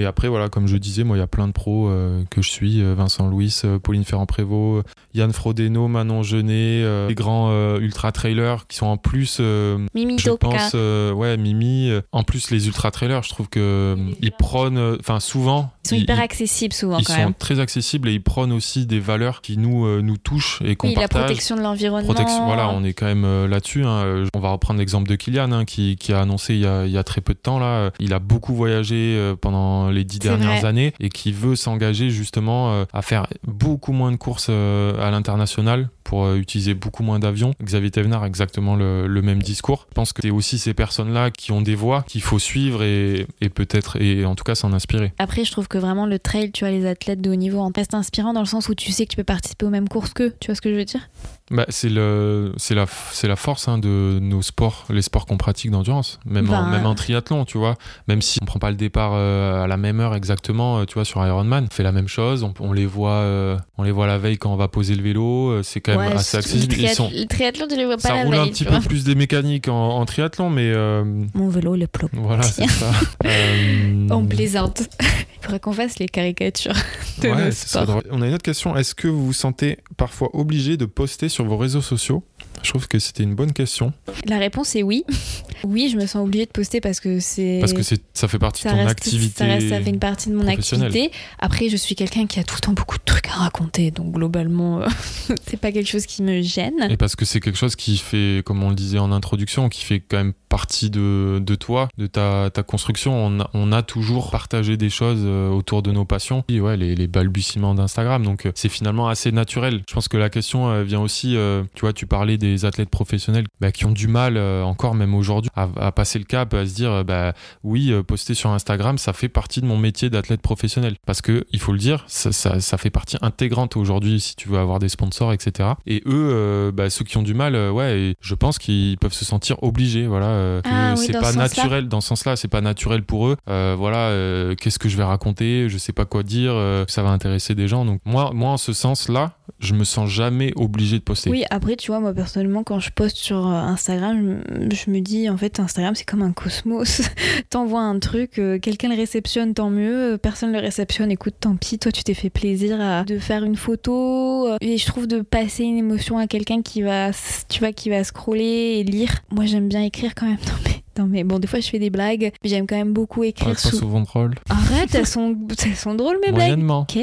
S1: Et après, voilà, comme je disais, moi, il y a plein de pros euh, que je suis euh, Vincent Louis, euh, Pauline Ferrand-Prévot, Yann Frodeno, Manon Genet, euh, les grands euh, ultra-trailers qui sont en plus, euh,
S2: Mimi
S1: je
S2: Doka.
S1: pense, euh, ouais, Mimi. euh, en plus, les ultra-trailers, je trouve que euh, ils prônent, euh, enfin, souvent,
S2: Ils sont
S1: ils-
S2: hyper
S1: ils-
S2: accessibles souvent
S1: ils
S2: quand
S1: sont
S2: même.
S1: très accessibles et ils prônent aussi des valeurs qui nous, euh, nous touchent et qu'on
S2: Oui, la
S1: partage.
S2: protection de l'environnement.
S1: Protection, voilà, on est quand même euh, là-dessus. hein. On va reprendre l'exemple de Kylian, hein, qui, qui a annoncé il y a, il y a très peu de temps là. Il a beaucoup voyagé euh, pendant les dix dernières
S2: vrai.
S1: années et qui veut s'engager justement euh, à faire beaucoup moins de courses euh, à l'international pour euh, utiliser beaucoup moins d'avions. Xavier Thévenard a exactement le, le même discours. Je pense que c'est aussi ces personnes-là qui ont des voies qu'il faut suivre et, et peut-être, et en tout cas s'en inspirer.
S2: Après, je trouve que vraiment le trail, tu vois, les athlètes de haut niveau, en reste inspirant dans le sens où tu sais que tu peux participer aux mêmes courses qu'eux. Tu vois ce que je veux dire?
S1: Bah, c'est le, c'est la, c'est la force hein, de nos sports, les sports qu'on pratique d'endurance, même, en,
S2: Ben,
S1: même en triathlon, tu vois. Même si on prend pas le départ euh, à la même heure exactement, euh, tu vois, sur Ironman, on fait la même chose. On, on les voit, euh, on les voit la veille quand on va poser le vélo. euh, C'est quand même
S2: Ouais,
S1: assez
S2: le
S1: accessible. Ils
S2: triath-
S1: sont,
S2: Le triathlon, tu les vois pas
S1: ça
S2: la
S1: roule
S2: veille,
S1: un petit peu plus des mécaniques en, en triathlon, mais euh,
S2: Mon vélo, le plomb.
S1: voilà, c'est ça. Euh,
S2: On plaisante. Il faudrait qu'on fasse les caricatures de
S1: ouais,
S2: nos sports.
S1: On a une autre question. Est-ce que vous vous sentez parfois obligé de poster sur vos réseaux sociaux Je trouve que c'était une bonne question
S2: La réponse est oui. Oui, je me sens obligée de poster parce que c'est.
S1: parce que ça fait partie
S2: ça
S1: de ton
S2: reste,
S1: activité.
S2: ça reste, ça fait une partie de mon activité. Après, je suis quelqu'un qui a tout le temps beaucoup de trucs à raconter, donc globalement, euh, c'est pas quelque chose qui me gêne.
S1: Et parce que c'est quelque chose qui fait, comme on le disait en introduction, qui fait quand même partie de, de toi, de ta, ta construction. On a, on a toujours partagé des choses euh, autour de nos passions. Et ouais, les, les balbutiements d'Instagram. Donc euh, c'est finalement assez naturel. Je pense que la question euh, vient aussi, euh, tu vois, tu parlais des athlètes professionnels bah, qui ont du mal euh, encore, même aujourd'hui, à, à passer le cap, à se dire, euh, bah oui, euh, poster sur Instagram, ça fait partie de mon métier d'athlète professionnel. Parce que, il faut le dire, ça, ça, ça fait partie intégrante aujourd'hui si tu veux avoir des sponsors, etc. Et eux, euh, bah, ceux qui ont du mal, ouais, je pense qu'ils peuvent se sentir obligés, voilà.
S2: Ah oui,
S1: c'est pas
S2: ce
S1: naturel, dans ce sens-là, c'est pas naturel pour eux. Voilà, qu'est-ce que je vais raconter Je sais pas quoi dire, ça va intéresser des gens. Donc, moi, moi en ce sens-là, je me sens jamais obligé de poster.
S2: Oui, après, tu vois, moi personnellement, quand je poste sur euh, Instagram, je, me- dis, en fait, Instagram, c'est comme un cosmos. T'envoies un truc, euh, quelqu'un le réceptionne, tant mieux. euh, Personne le réceptionne, écoute, tant pis. Toi, tu t'es fait plaisir à, de faire une photo. et je trouve de passer une émotion à quelqu'un qui va, tu vois, qui va scroller et lire. Moi, j'aime bien écrire quand même dans mes. Dans mes... Bon, des fois, je fais des blagues, mais j'aime quand même beaucoup écrire sous.
S1: souvent drôle.
S2: Arrête, elles sont, elles sont drôles, mes blagues. Ok,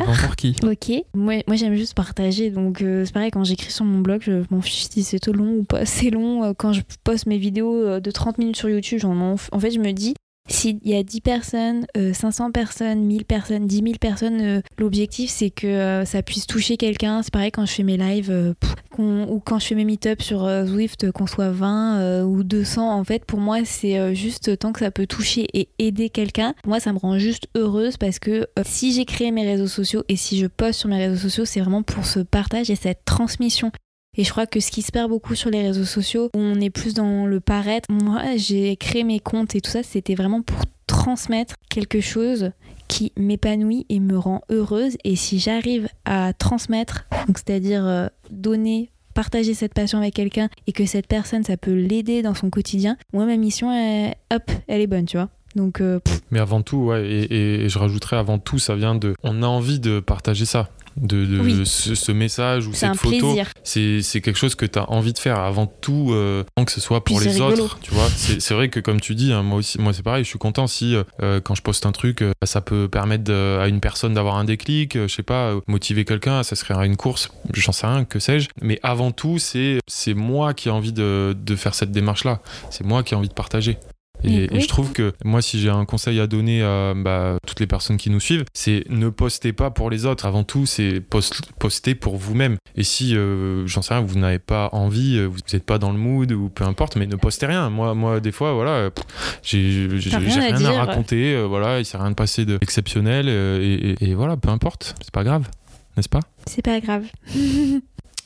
S1: dépend pour qui.
S2: Ok, moi, moi j'aime juste partager, donc euh, c'est pareil quand j'écris sur mon blog, je m'en fiche si c'est trop long ou pas assez long. Euh, Quand je poste mes vidéos euh, de 30 minutes sur YouTube, f- en fait je me dis, S'il y a 10 personnes, euh, 500 personnes, 1000 personnes, 10 000 personnes, euh, l'objectif c'est que euh, ça puisse toucher quelqu'un. C'est pareil quand je fais mes lives euh, ou quand je fais mes meet-up sur Zwift, qu'on soit 20 euh, ou 200. En fait, pour moi, c'est juste tant que ça peut toucher et aider quelqu'un. Moi, ça me rend juste heureuse parce que si j'ai créé mes réseaux sociaux et si je poste sur mes réseaux sociaux, c'est vraiment pour ce partage et cette transmission. Et je crois que ce qui se perd beaucoup sur les réseaux sociaux, où on est plus dans le paraître, moi j'ai créé mes comptes et tout ça, c'était vraiment pour transmettre quelque chose qui m'épanouit et me rend heureuse. Et si j'arrive à transmettre, c'est-à-dire euh, donner, partager cette passion avec quelqu'un et que cette personne, ça peut l'aider dans son quotidien, moi ma mission, elle, hop, elle est bonne, tu vois. Donc euh,
S1: Mais avant tout, et je rajouterais avant tout, ça vient de. On a envie de partager ça. De, de-
S2: Oui.
S1: ce, ce message ou cette photo, c'est quelque chose que tu as envie de faire avant tout, euh, que ce soit pour
S2: Puis
S1: les autres. Tu vois, c'est vrai que comme tu dis, hein, moi aussi, moi c'est pareil. Je suis content si euh, euh, quand je poste un truc, euh, ça peut permettre de- à une personne d'avoir un déclic. je sais pas, motiver quelqu'un, ça serait une course, j'en sais rien, que sais-je. Mais avant tout, c'est moi qui ai envie de, de faire cette démarche là. C'est moi qui ai envie de partager. Et, je trouve que moi, si j'ai un conseil à donner à bah, toutes les personnes qui nous suivent, c'est ne postez pas pour les autres. Avant tout, c'est post- poster pour vous-même. Et si, euh, j'en sais rien, vous n'avez pas envie, euh, vous n'êtes pas dans le mood ou peu importe, mais ne postez rien. Moi, moi des fois, voilà, j'ai
S2: rien à
S1: raconter. euh, voilà, il s'est rien passé d'exceptionnel. et, et- et voilà, peu importe, c'est pas grave, n'est-ce pas?
S2: C'est pas grave.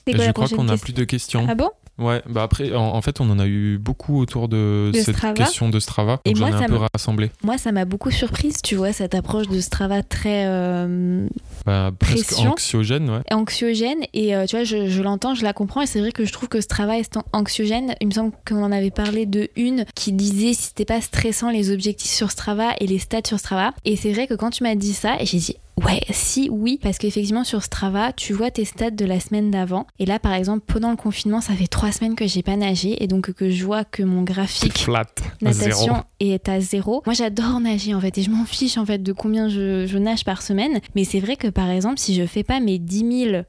S1: Je crois qu'on n'a
S2: question
S1: plus de questions.
S2: Ah bon?
S1: Ouais, bah après, en, en fait, on en a eu beaucoup autour de,
S2: De
S1: cette
S2: Strava.
S1: question de Strava.
S2: Et
S1: Donc j'en
S2: moi,
S1: ai un peu rassemblé.
S2: Moi, ça m'a beaucoup surprise, tu vois, cette approche de Strava très euh,
S1: Bah, presque
S2: Pression.
S1: anxiogène, ouais.
S2: anxiogène. Et euh, tu vois, je, je l'entends, je la comprends. Et c'est vrai que je trouve que Strava est an- anxiogène. Il me semble qu'on en avait parlé de une qui disait si c'était pas stressant les objectifs sur Strava et les stats sur Strava. Et c'est vrai que quand tu m'as dit ça, j'ai dit ouais, si, oui. Parce qu'effectivement, sur Strava, tu vois tes stats de la semaine d'avant. Et là, par exemple, pendant le confinement, ça fait trois semaines que j'ai pas nagé. Et donc que je vois que mon graphique
S1: flat.
S2: natation est à zéro. Moi, j'adore nager en fait et je m'en fiche en fait de combien je, je nage par semaine. Mais c'est vrai que par exemple, si je fais pas mes 10 000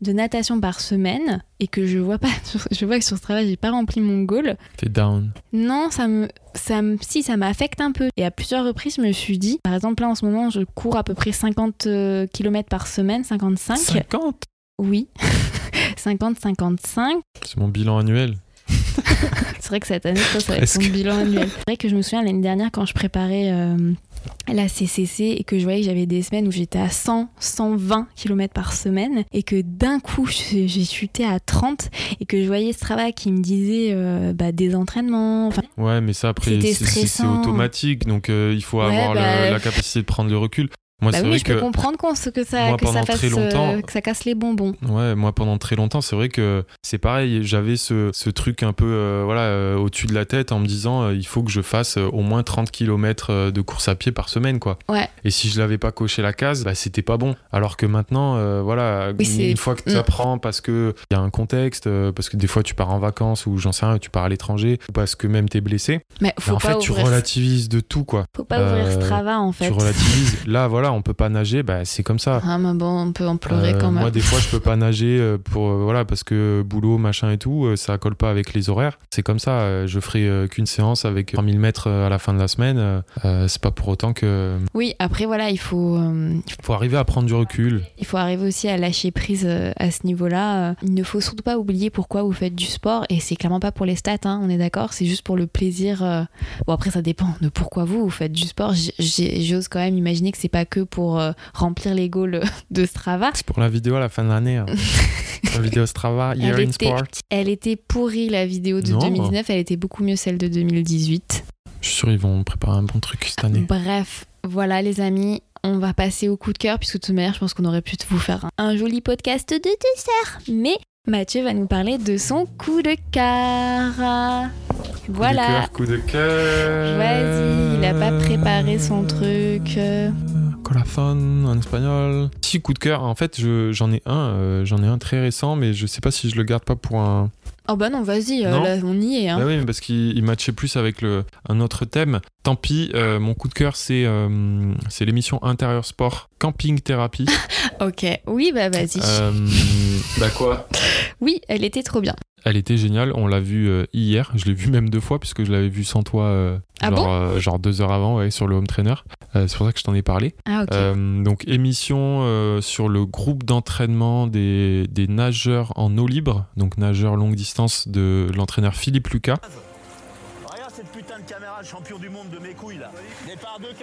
S2: de natation par semaine et que je vois pas, je vois que sur ce travail, j'ai pas rempli mon goal.
S1: T'es down.
S2: Non, ça me, ça me, si ça m'affecte un peu. Et à plusieurs reprises, je me suis dit, par exemple là en ce moment, je cours à peu près 50 km par semaine, 55.
S1: 50
S2: Oui. 50, 55.
S1: C'est mon bilan annuel.
S2: C'est vrai que cette année, ça, ça va être
S1: Presque.
S2: bilan annuel. C'est vrai que je me souviens l'année dernière quand je préparais euh, la CCC et que je voyais que j'avais des semaines où j'étais à 100, 120 km par semaine et que d'un coup j'ai chuté à 30 et que je voyais ce travail qui me disait euh, bah, des entraînements. Enfin,
S1: Ouais, mais ça après, c'est- automatique, donc euh, il faut
S2: Ouais,
S1: avoir le-
S2: bah,
S1: la capacité de prendre le recul. Moi,
S2: bah
S1: c'est
S2: oui,
S1: vrai
S2: je peux comprendre qu'on se- que ça,
S1: moi,
S2: que ça fasse,
S1: très longtemps-
S2: euh, que ça casse les bonbons.
S1: Ouais, moi pendant très longtemps, c'est vrai que c'est pareil. J'avais ce, ce truc un peu euh, voilà euh, au-dessus de la tête en me disant il faut que je fasse au moins 30 km de course à pied par semaine, quoi.
S2: Ouais.
S1: Et si je l'avais pas coché la case, bah, c'était pas bon. Alors que maintenant, voilà,
S2: Oui,
S1: une fois que tu
S2: Mm.
S1: apprends parce que il y a un contexte, parce que des fois tu pars en vacances ou j'en sais rien, tu pars à l'étranger, ou parce que même t'es blessé,
S2: Mais
S1: bah,
S2: faut
S1: en
S2: pas
S1: fait tu
S2: ouvrir,
S1: relativises de tout, quoi.
S2: faut pas ouvrir Strava en fait.
S1: Tu relativises. Là, voilà, on peut pas nager, bah, c'est comme ça.
S2: Ah, mais bon, on peut en pleurer
S1: Euh,
S2: quand même.
S1: Moi, des fois, je peux pas nager euh, pour euh, voilà parce que boulot, machin et tout, euh, ça colle pas avec les horaires. C'est comme ça. euh, Je ferai euh, qu'une séance avec 3000 mètres euh, à la fin de la semaine. euh, euh, c'est pas pour autant que
S2: Oui, après voilà, il faut, euh,
S1: faut arriver à prendre du recul.
S2: Il faut arriver aussi à lâcher prise euh, à ce niveau-là. Euh, Il ne faut surtout pas oublier pourquoi vous faites du sport et c'est clairement pas pour les stats, hein, on est d'accord, c'est juste pour le plaisir. euh. Bon après ça dépend de pourquoi vous, vous faites du sport. J'ose quand même imaginer que c'est pas que pour euh, remplir les goals de Strava.
S1: C'est pour la vidéo à la fin de l'année. hein. la vidéo Strava, Year
S2: Elle
S1: in
S2: était-
S1: Sport.
S2: Elle était pourrie la vidéo de
S1: Non.
S2: 2019, elle était beaucoup mieux celle de 2018.
S1: Je suis sûr ils vont préparer un bon truc cette année.
S2: Bref, voilà les amis, on va passer au coup de cœur puisque de toute manière je pense qu'on aurait pu vous faire un, un joli podcast de dessert. Mais Mathieu va nous parler de son coup de cœur. Voilà.
S1: Coup de cœur, coup de cœur.
S2: Vas-y, il a pas préparé son truc.
S1: Corazón en espagnol. Si coup de cœur, en fait je- j'en ai un, euh, j'en ai un très récent, mais je sais pas si je le garde pas pour un,
S2: Oh bah non, vas-y, euh,
S1: Non.
S2: là on y est. Hein.
S1: Bah oui, mais parce qu'il il matchait plus avec le, un autre thème. Tant pis, euh, mon coup de cœur, c'est euh, c'est l'émission Intérieur Sport Camping Thérapie.
S2: Ok, oui, bah vas-y.
S1: Euh, bah quoi?
S2: Oui, elle était trop bien.
S1: Elle était géniale. On l'a vue euh, hier. Je l'ai vue même deux fois puisque je l'avais vue sans toi, euh,
S2: Ah
S1: genre,
S2: bon
S1: euh, genre deux heures avant, ouais, sur le home trainer. Euh, c'est pour ça que je t'en ai parlé.
S2: Ah.
S1: Euh, donc émission euh, sur le groupe d'entraînement des, des nageurs en eau libre, donc nageurs longue distance de l'entraîneur Philippe Lucas.
S3: Regarde cette putain de caméra, le champion du monde de mes couilles là. Départ de 15.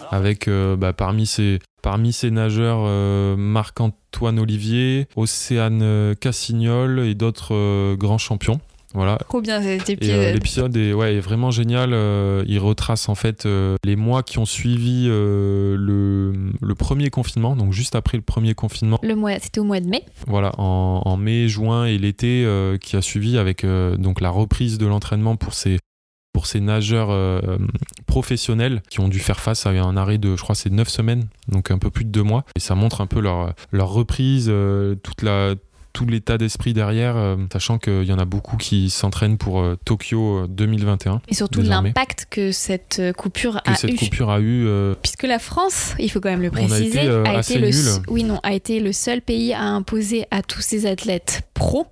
S3: Alors,
S1: avec euh, bah, parmi ces parmi ces nageurs euh, Marc-Antoine Olivier, Océane euh, Cassignol et d'autres euh, grands champions. Voilà.
S2: Trop bien cet
S1: Et
S2: épisode.
S1: euh, l'épisode est, ouais, est vraiment génial. euh, il retrace en fait euh, les mois qui ont suivi le, le premier confinement, donc juste après le premier confinement.
S2: Le mois, c'était au mois de mai.
S1: Voilà, en, en mai, juin et l'été qui a suivi avec donc la reprise de l'entraînement pour ces pour ces nageurs euh, professionnels qui ont dû faire face à un arrêt de, je crois, c'est 9 semaines, donc un peu plus de deux mois. Et ça montre un peu leur, leur reprise, euh, toute la, tout l'état d'esprit derrière, euh, sachant qu'il y en a beaucoup qui s'entraînent pour euh, Tokyo euh, 2021.
S2: Et surtout l'impact que cette euh, coupure
S1: Que
S2: a
S1: cette
S2: eu.
S1: coupure a eu. euh,
S2: Puisque la France, il faut quand même le
S1: a
S2: préciser,
S1: été, euh, assez
S2: le,
S1: nul.
S2: oui, non, a été le seul pays à imposer à tous ses athlètes pro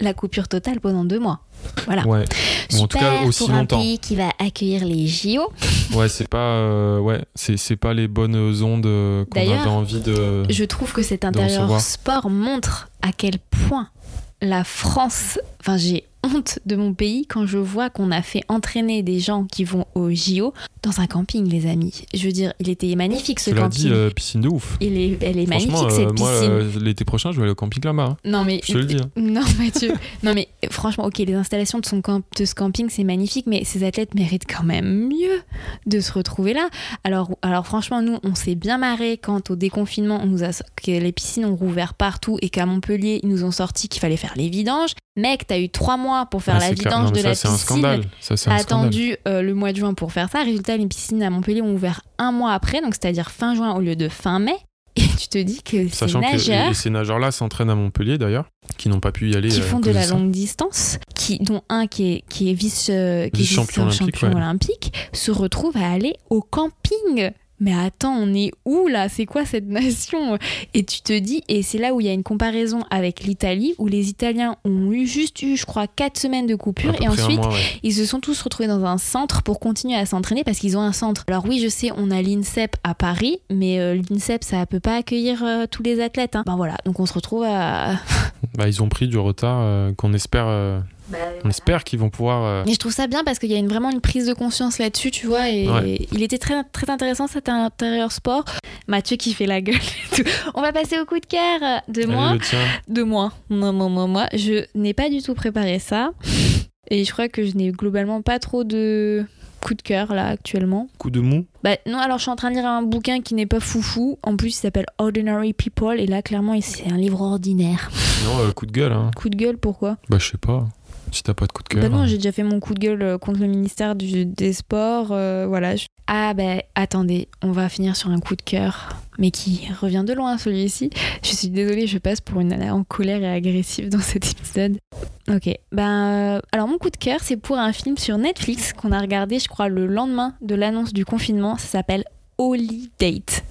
S2: la coupure totale pendant deux mois. Voilà.
S1: ouais, Ou en tout cas,
S2: Super
S1: aussi
S2: pour un
S1: longtemps.
S2: pays qui va accueillir les JO.
S1: ouais, c'est pas, euh, ouais, c'est, c'est pas les bonnes ondes euh, qu'on avait envie de.
S2: Je trouve que cet intérieur sport montre à quel point la France, enfin j'ai honte de mon pays quand je vois qu'on a fait entraîner des gens qui vont au JO dans un camping, les amis. Je veux dire, il était magnifique ce
S1: Cela
S2: camping.
S1: dit, euh, piscine de ouf.
S2: Il est, elle est magnifique
S1: euh,
S2: cette
S1: moi,
S2: piscine.
S1: euh, l'été prochain, je vais aller au camping là-bas. hein.
S2: Non mais
S1: Je te le dis. hein.
S2: non Mathieu, non mais euh, franchement ok les installations de, son camp, de ce camping c'est magnifique mais ces athlètes méritent quand même mieux de se retrouver là. Alors alors franchement nous on s'est bien marré quand au déconfinement on nous a que les piscines ont rouvert partout et qu'à Montpellier ils nous ont sorti qu'il fallait faire les vidanges. Mec t'as eu trois mois pour faire
S1: Ah,
S2: la vidange
S1: Non,
S2: de
S1: ça,
S2: la
S1: c'est un
S2: piscine.
S1: scandale. Ça, c'est un scandale.
S2: Attendu euh, le mois de juin pour faire ça. Résultat, les piscines à Montpellier ont ouvert un mois après, donc c'est-à-dire fin juin au lieu de fin mai. Et tu te dis que ces
S1: Sachant que
S2: nageurs
S1: et ces nageurs-là s'entraînent à Montpellier d'ailleurs, qui n'ont pas pu y aller.
S2: qui
S1: euh,
S2: font de la longue distance, qui, dont un qui est, qui est vice, euh, qui est
S1: Vice-champion
S2: vice-champion
S1: olympique, ouais.
S2: olympique, se retrouve à aller au camping. Mais attends, on est où là? C'est quoi cette nation? Et tu te dis, et c'est là où il y a une comparaison avec l'Italie, où les Italiens ont eu juste eu, je crois, 4 semaines de coupure, et ensuite
S1: mois, ouais.
S2: ils se sont tous retrouvés dans un centre pour continuer à s'entraîner parce qu'ils ont un centre. Alors oui, je sais, on a l'INSEP à Paris, mais euh, l'INSEP, ça peut pas accueillir euh, tous les athlètes. hein. Ben voilà, donc on se retrouve à...
S1: Bah, ils ont pris du retard euh, qu'on espère, euh, on espère qu'ils vont pouvoir. euh,
S2: Mais je trouve ça bien parce qu'il y a une, vraiment une prise de conscience là-dessus, tu vois, et
S1: Ouais.
S2: il était très, très intéressant cet intérieur sport. Mathieu qui fait la gueule et tout. On va passer au coup de cœur de
S1: allez,
S2: moi. De moi. Moi, moi, moi, moi. Je n'ai pas du tout préparé ça. Et je crois que je n'ai globalement pas trop de coup de cœur là actuellement.
S1: Coup de mou.
S2: Bah non, alors je suis en train de lire un bouquin qui n'est pas foufou. En plus, il s'appelle Ordinary People. Et là, clairement, c'est un livre ordinaire.
S1: Non, euh, coup de gueule. Hein.
S2: Coup de gueule, pourquoi?
S1: Bah, je sais pas. Si t'as pas de coup de cœur.
S2: Non,
S1: hein.
S2: j'ai déjà fait mon coup de gueule euh, contre le ministère du- des Sports. euh, voilà. je- Ah bah attendez, on va finir sur un coup de cœur, mais qui revient de loin celui-ci. Je suis désolée, je passe pour une nana en colère et agressive dans cet épisode. Ok, ben euh, alors mon coup de cœur, c'est pour un film sur Netflix qu'on a regardé, je crois, le lendemain de l'annonce du confinement. Ça s'appelle Holy Date.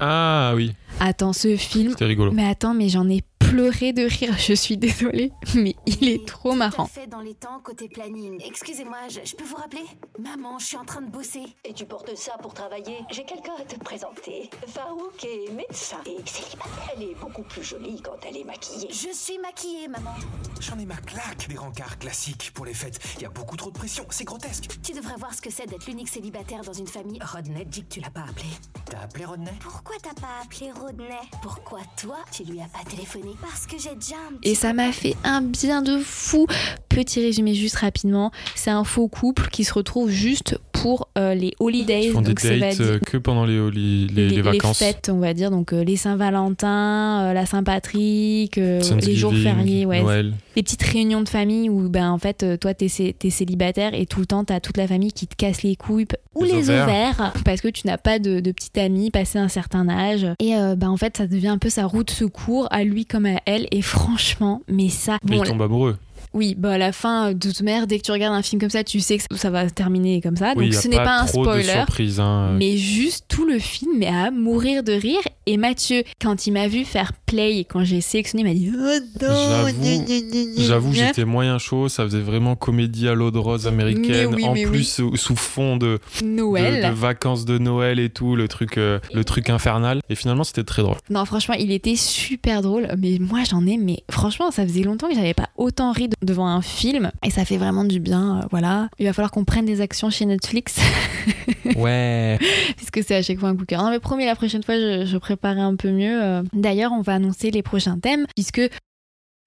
S1: Ah oui,
S2: Attends, ce film.
S1: c'était rigolo.
S2: Mais attends, mais j'en ai pleuré de rire. Je suis désolée, mais il est trop marrant.
S4: Tout à fait dans les temps côté planning. Excusez-moi, je, je peux vous rappeler Maman, je suis en train de bosser.
S5: Et tu portes ça pour travailler J'ai quelqu'un à te présenter. Farouk est médecin et célibataire. Elle est beaucoup plus jolie quand elle est maquillée.
S4: Je suis maquillée, maman.
S6: J'en ai ma claque des rencarts classiques pour les fêtes. Il y a beaucoup trop de pression, c'est grotesque.
S4: Tu devrais voir ce que c'est d'être l'unique célibataire dans une famille.
S5: Rodney dit que tu l'as pas appelé.
S6: T'as appelé Rodney?
S4: Pourquoi t'as pas appelé Rodney? Pourquoi toi, tu lui as pas téléphoné? Parce que j'ai déjà un
S2: Et ça m'a fait un bien de fou. Petit résumé juste rapidement. C'est un faux couple qui se retrouve juste pour euh, les holidays.
S1: Ils font des
S2: donc
S1: dates
S2: dire-
S1: euh, que pendant les, les, les- les vacances.
S2: fêtes, on va dire, donc euh, les Saint-Valentin, euh, la Saint-Patrick, euh, les jours fériés, ouais,
S1: Noël.
S2: Les petites réunions de famille où ben en fait euh, toi t'es t'es célibataire et tout le temps t'as toute la famille qui te casse les couilles ou
S1: Les
S2: les,
S1: ovaires.
S2: ovaires. parce que tu n'as pas de, de petit ami passé un certain âge et euh, ben en fait ça devient un peu sa route de secours à lui comme à elle et franchement mais ça
S1: Mais
S2: bon,
S1: ils tombent amoureux.
S2: Oui, bah à la fin, de toute manière, dès que tu regardes un film comme ça, tu sais que ça va terminer comme ça.
S1: Oui,
S2: Donc ce n'est pas un spoiler.
S1: surprises, hein.
S2: Mais juste tout le film, mais à mourir de rire. Et Mathieu, quand il m'a vu faire play et quand j'ai sélectionné, il m'a dit Oh non,
S1: J'avoue- j'étais moyen chaud. Ça faisait vraiment comédie à l'eau de rose américaine.
S2: Oui,
S1: en plus, sous, sous fond de, de,
S2: Noël.
S1: de vacances de Noël et tout, le truc, euh, le truc infernal. Et finalement, c'était très drôle.
S2: Non, franchement, il était super drôle. Mais moi, j'en ai, mais franchement, ça faisait longtemps que j'avais pas autant ri de- devant un film. Et ça fait vraiment du bien. euh, voilà. Il va falloir qu'on prenne des actions chez Netflix.
S1: Ouais.
S2: puisque c'est à chaque fois un coup de cœur. Non, mais promis, la prochaine fois, je, je préparerai un peu mieux. Euh, D'ailleurs, on va annoncer les prochains thèmes, puisque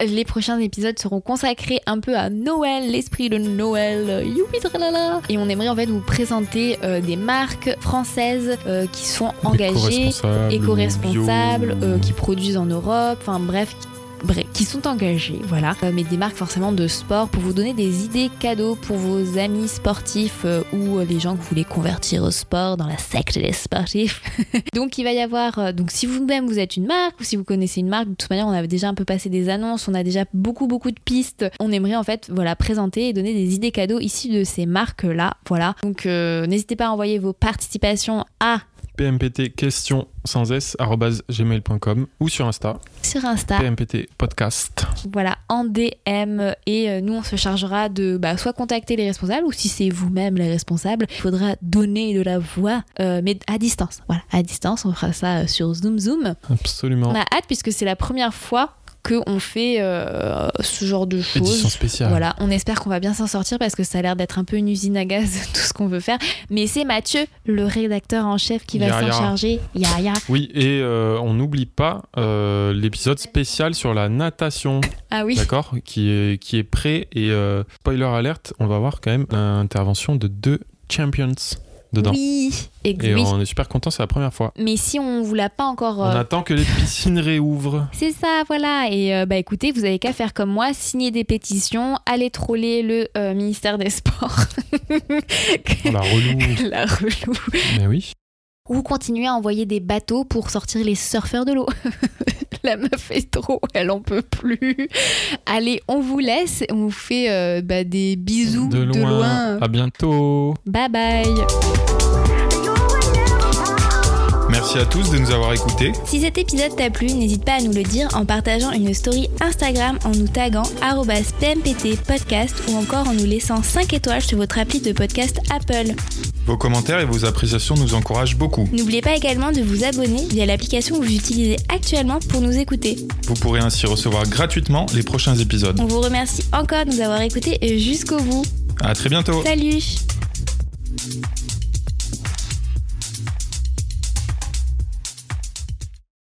S2: les prochains épisodes seront consacrés un peu à Noël, l'esprit de Noël, euh, youpi tralala. Et on aimerait en fait vous présenter euh, des marques françaises euh, qui sont engagées,
S1: Éco-responsables.
S2: euh, qui produisent en Europe, enfin bref, bref, qui sont engagées, voilà. Euh, mais des marques forcément de sport pour vous donner des idées cadeaux pour vos amis sportifs euh, ou euh, les gens que vous voulez convertir au sport dans la secte des sportifs. donc il va y avoir, euh, donc si vous-même vous êtes une marque ou si vous connaissez une marque, de toute manière on a déjà un peu passé des annonces, on a déjà beaucoup beaucoup de pistes. On aimerait en fait voilà présenter et donner des idées cadeaux issues de ces marques là, voilà. Donc euh, n'hésitez pas à envoyer vos participations à
S1: PMPT question sans s gmail.com ou sur Insta
S2: sur Insta.
S1: PMPT podcast.
S2: voilà, en DM et euh, nous on se chargera de bah, soit contacter les responsables ou si c'est vous-même les responsables, il faudra donner de la voix, euh, mais à distance. Voilà, à distance, on fera ça euh, sur Zoom Zoom.
S1: Absolument.
S2: On a hâte puisque c'est la première fois qu'on fait euh, ce genre de choses.
S1: spéciale.
S2: Voilà, on espère qu'on va bien s'en sortir parce que ça a l'air d'être un peu une usine à gaz tout ce qu'on veut faire. Mais c'est Mathieu, le rédacteur en chef, qui va s'en charger. Ya ya.
S1: Oui, et euh, on n'oublie pas euh, l'épisode spécial sur la natation,
S2: Ah oui.
S1: d'accord, qui est, qui est prêt. Et euh, spoiler alerte, on va voir quand même l'intervention de deux champions dedans.
S2: Oui, ex-
S1: Et on est super content, c'est la première fois.
S2: Mais si on vous l'a pas encore
S1: On
S2: euh,
S1: attend que les piscines réouvrent.
S2: C'est ça, voilà. Et euh, bah écoutez, vous avez qu'à faire comme moi, signer des pétitions, aller troller le euh, ministère des Sports.
S1: Oh, la relou.
S2: La relou.
S1: Mais oui.
S2: Ou continuer à envoyer des bateaux pour sortir les surfeurs de l'eau. La meuf est trop, elle en peut plus. Allez, on vous laisse, on vous fait euh, bah, des bisous
S1: De loin. À bientôt.
S2: Bye bye.
S1: Merci à tous de nous avoir écoutés.
S2: Si cet épisode t'a plu, n'hésite pas à nous le dire en partageant une story Instagram en nous taguant podcast ou encore en nous laissant 5 étoiles sur votre appli de podcast Apple.
S1: Vos commentaires et vos appréciations nous encouragent beaucoup.
S2: N'oubliez pas également de vous abonner via l'application que vous utilisez actuellement pour nous écouter.
S1: Vous pourrez ainsi recevoir gratuitement les prochains épisodes.
S2: On vous remercie encore de nous avoir écoutés jusqu'au bout.
S1: À très bientôt.
S2: Salut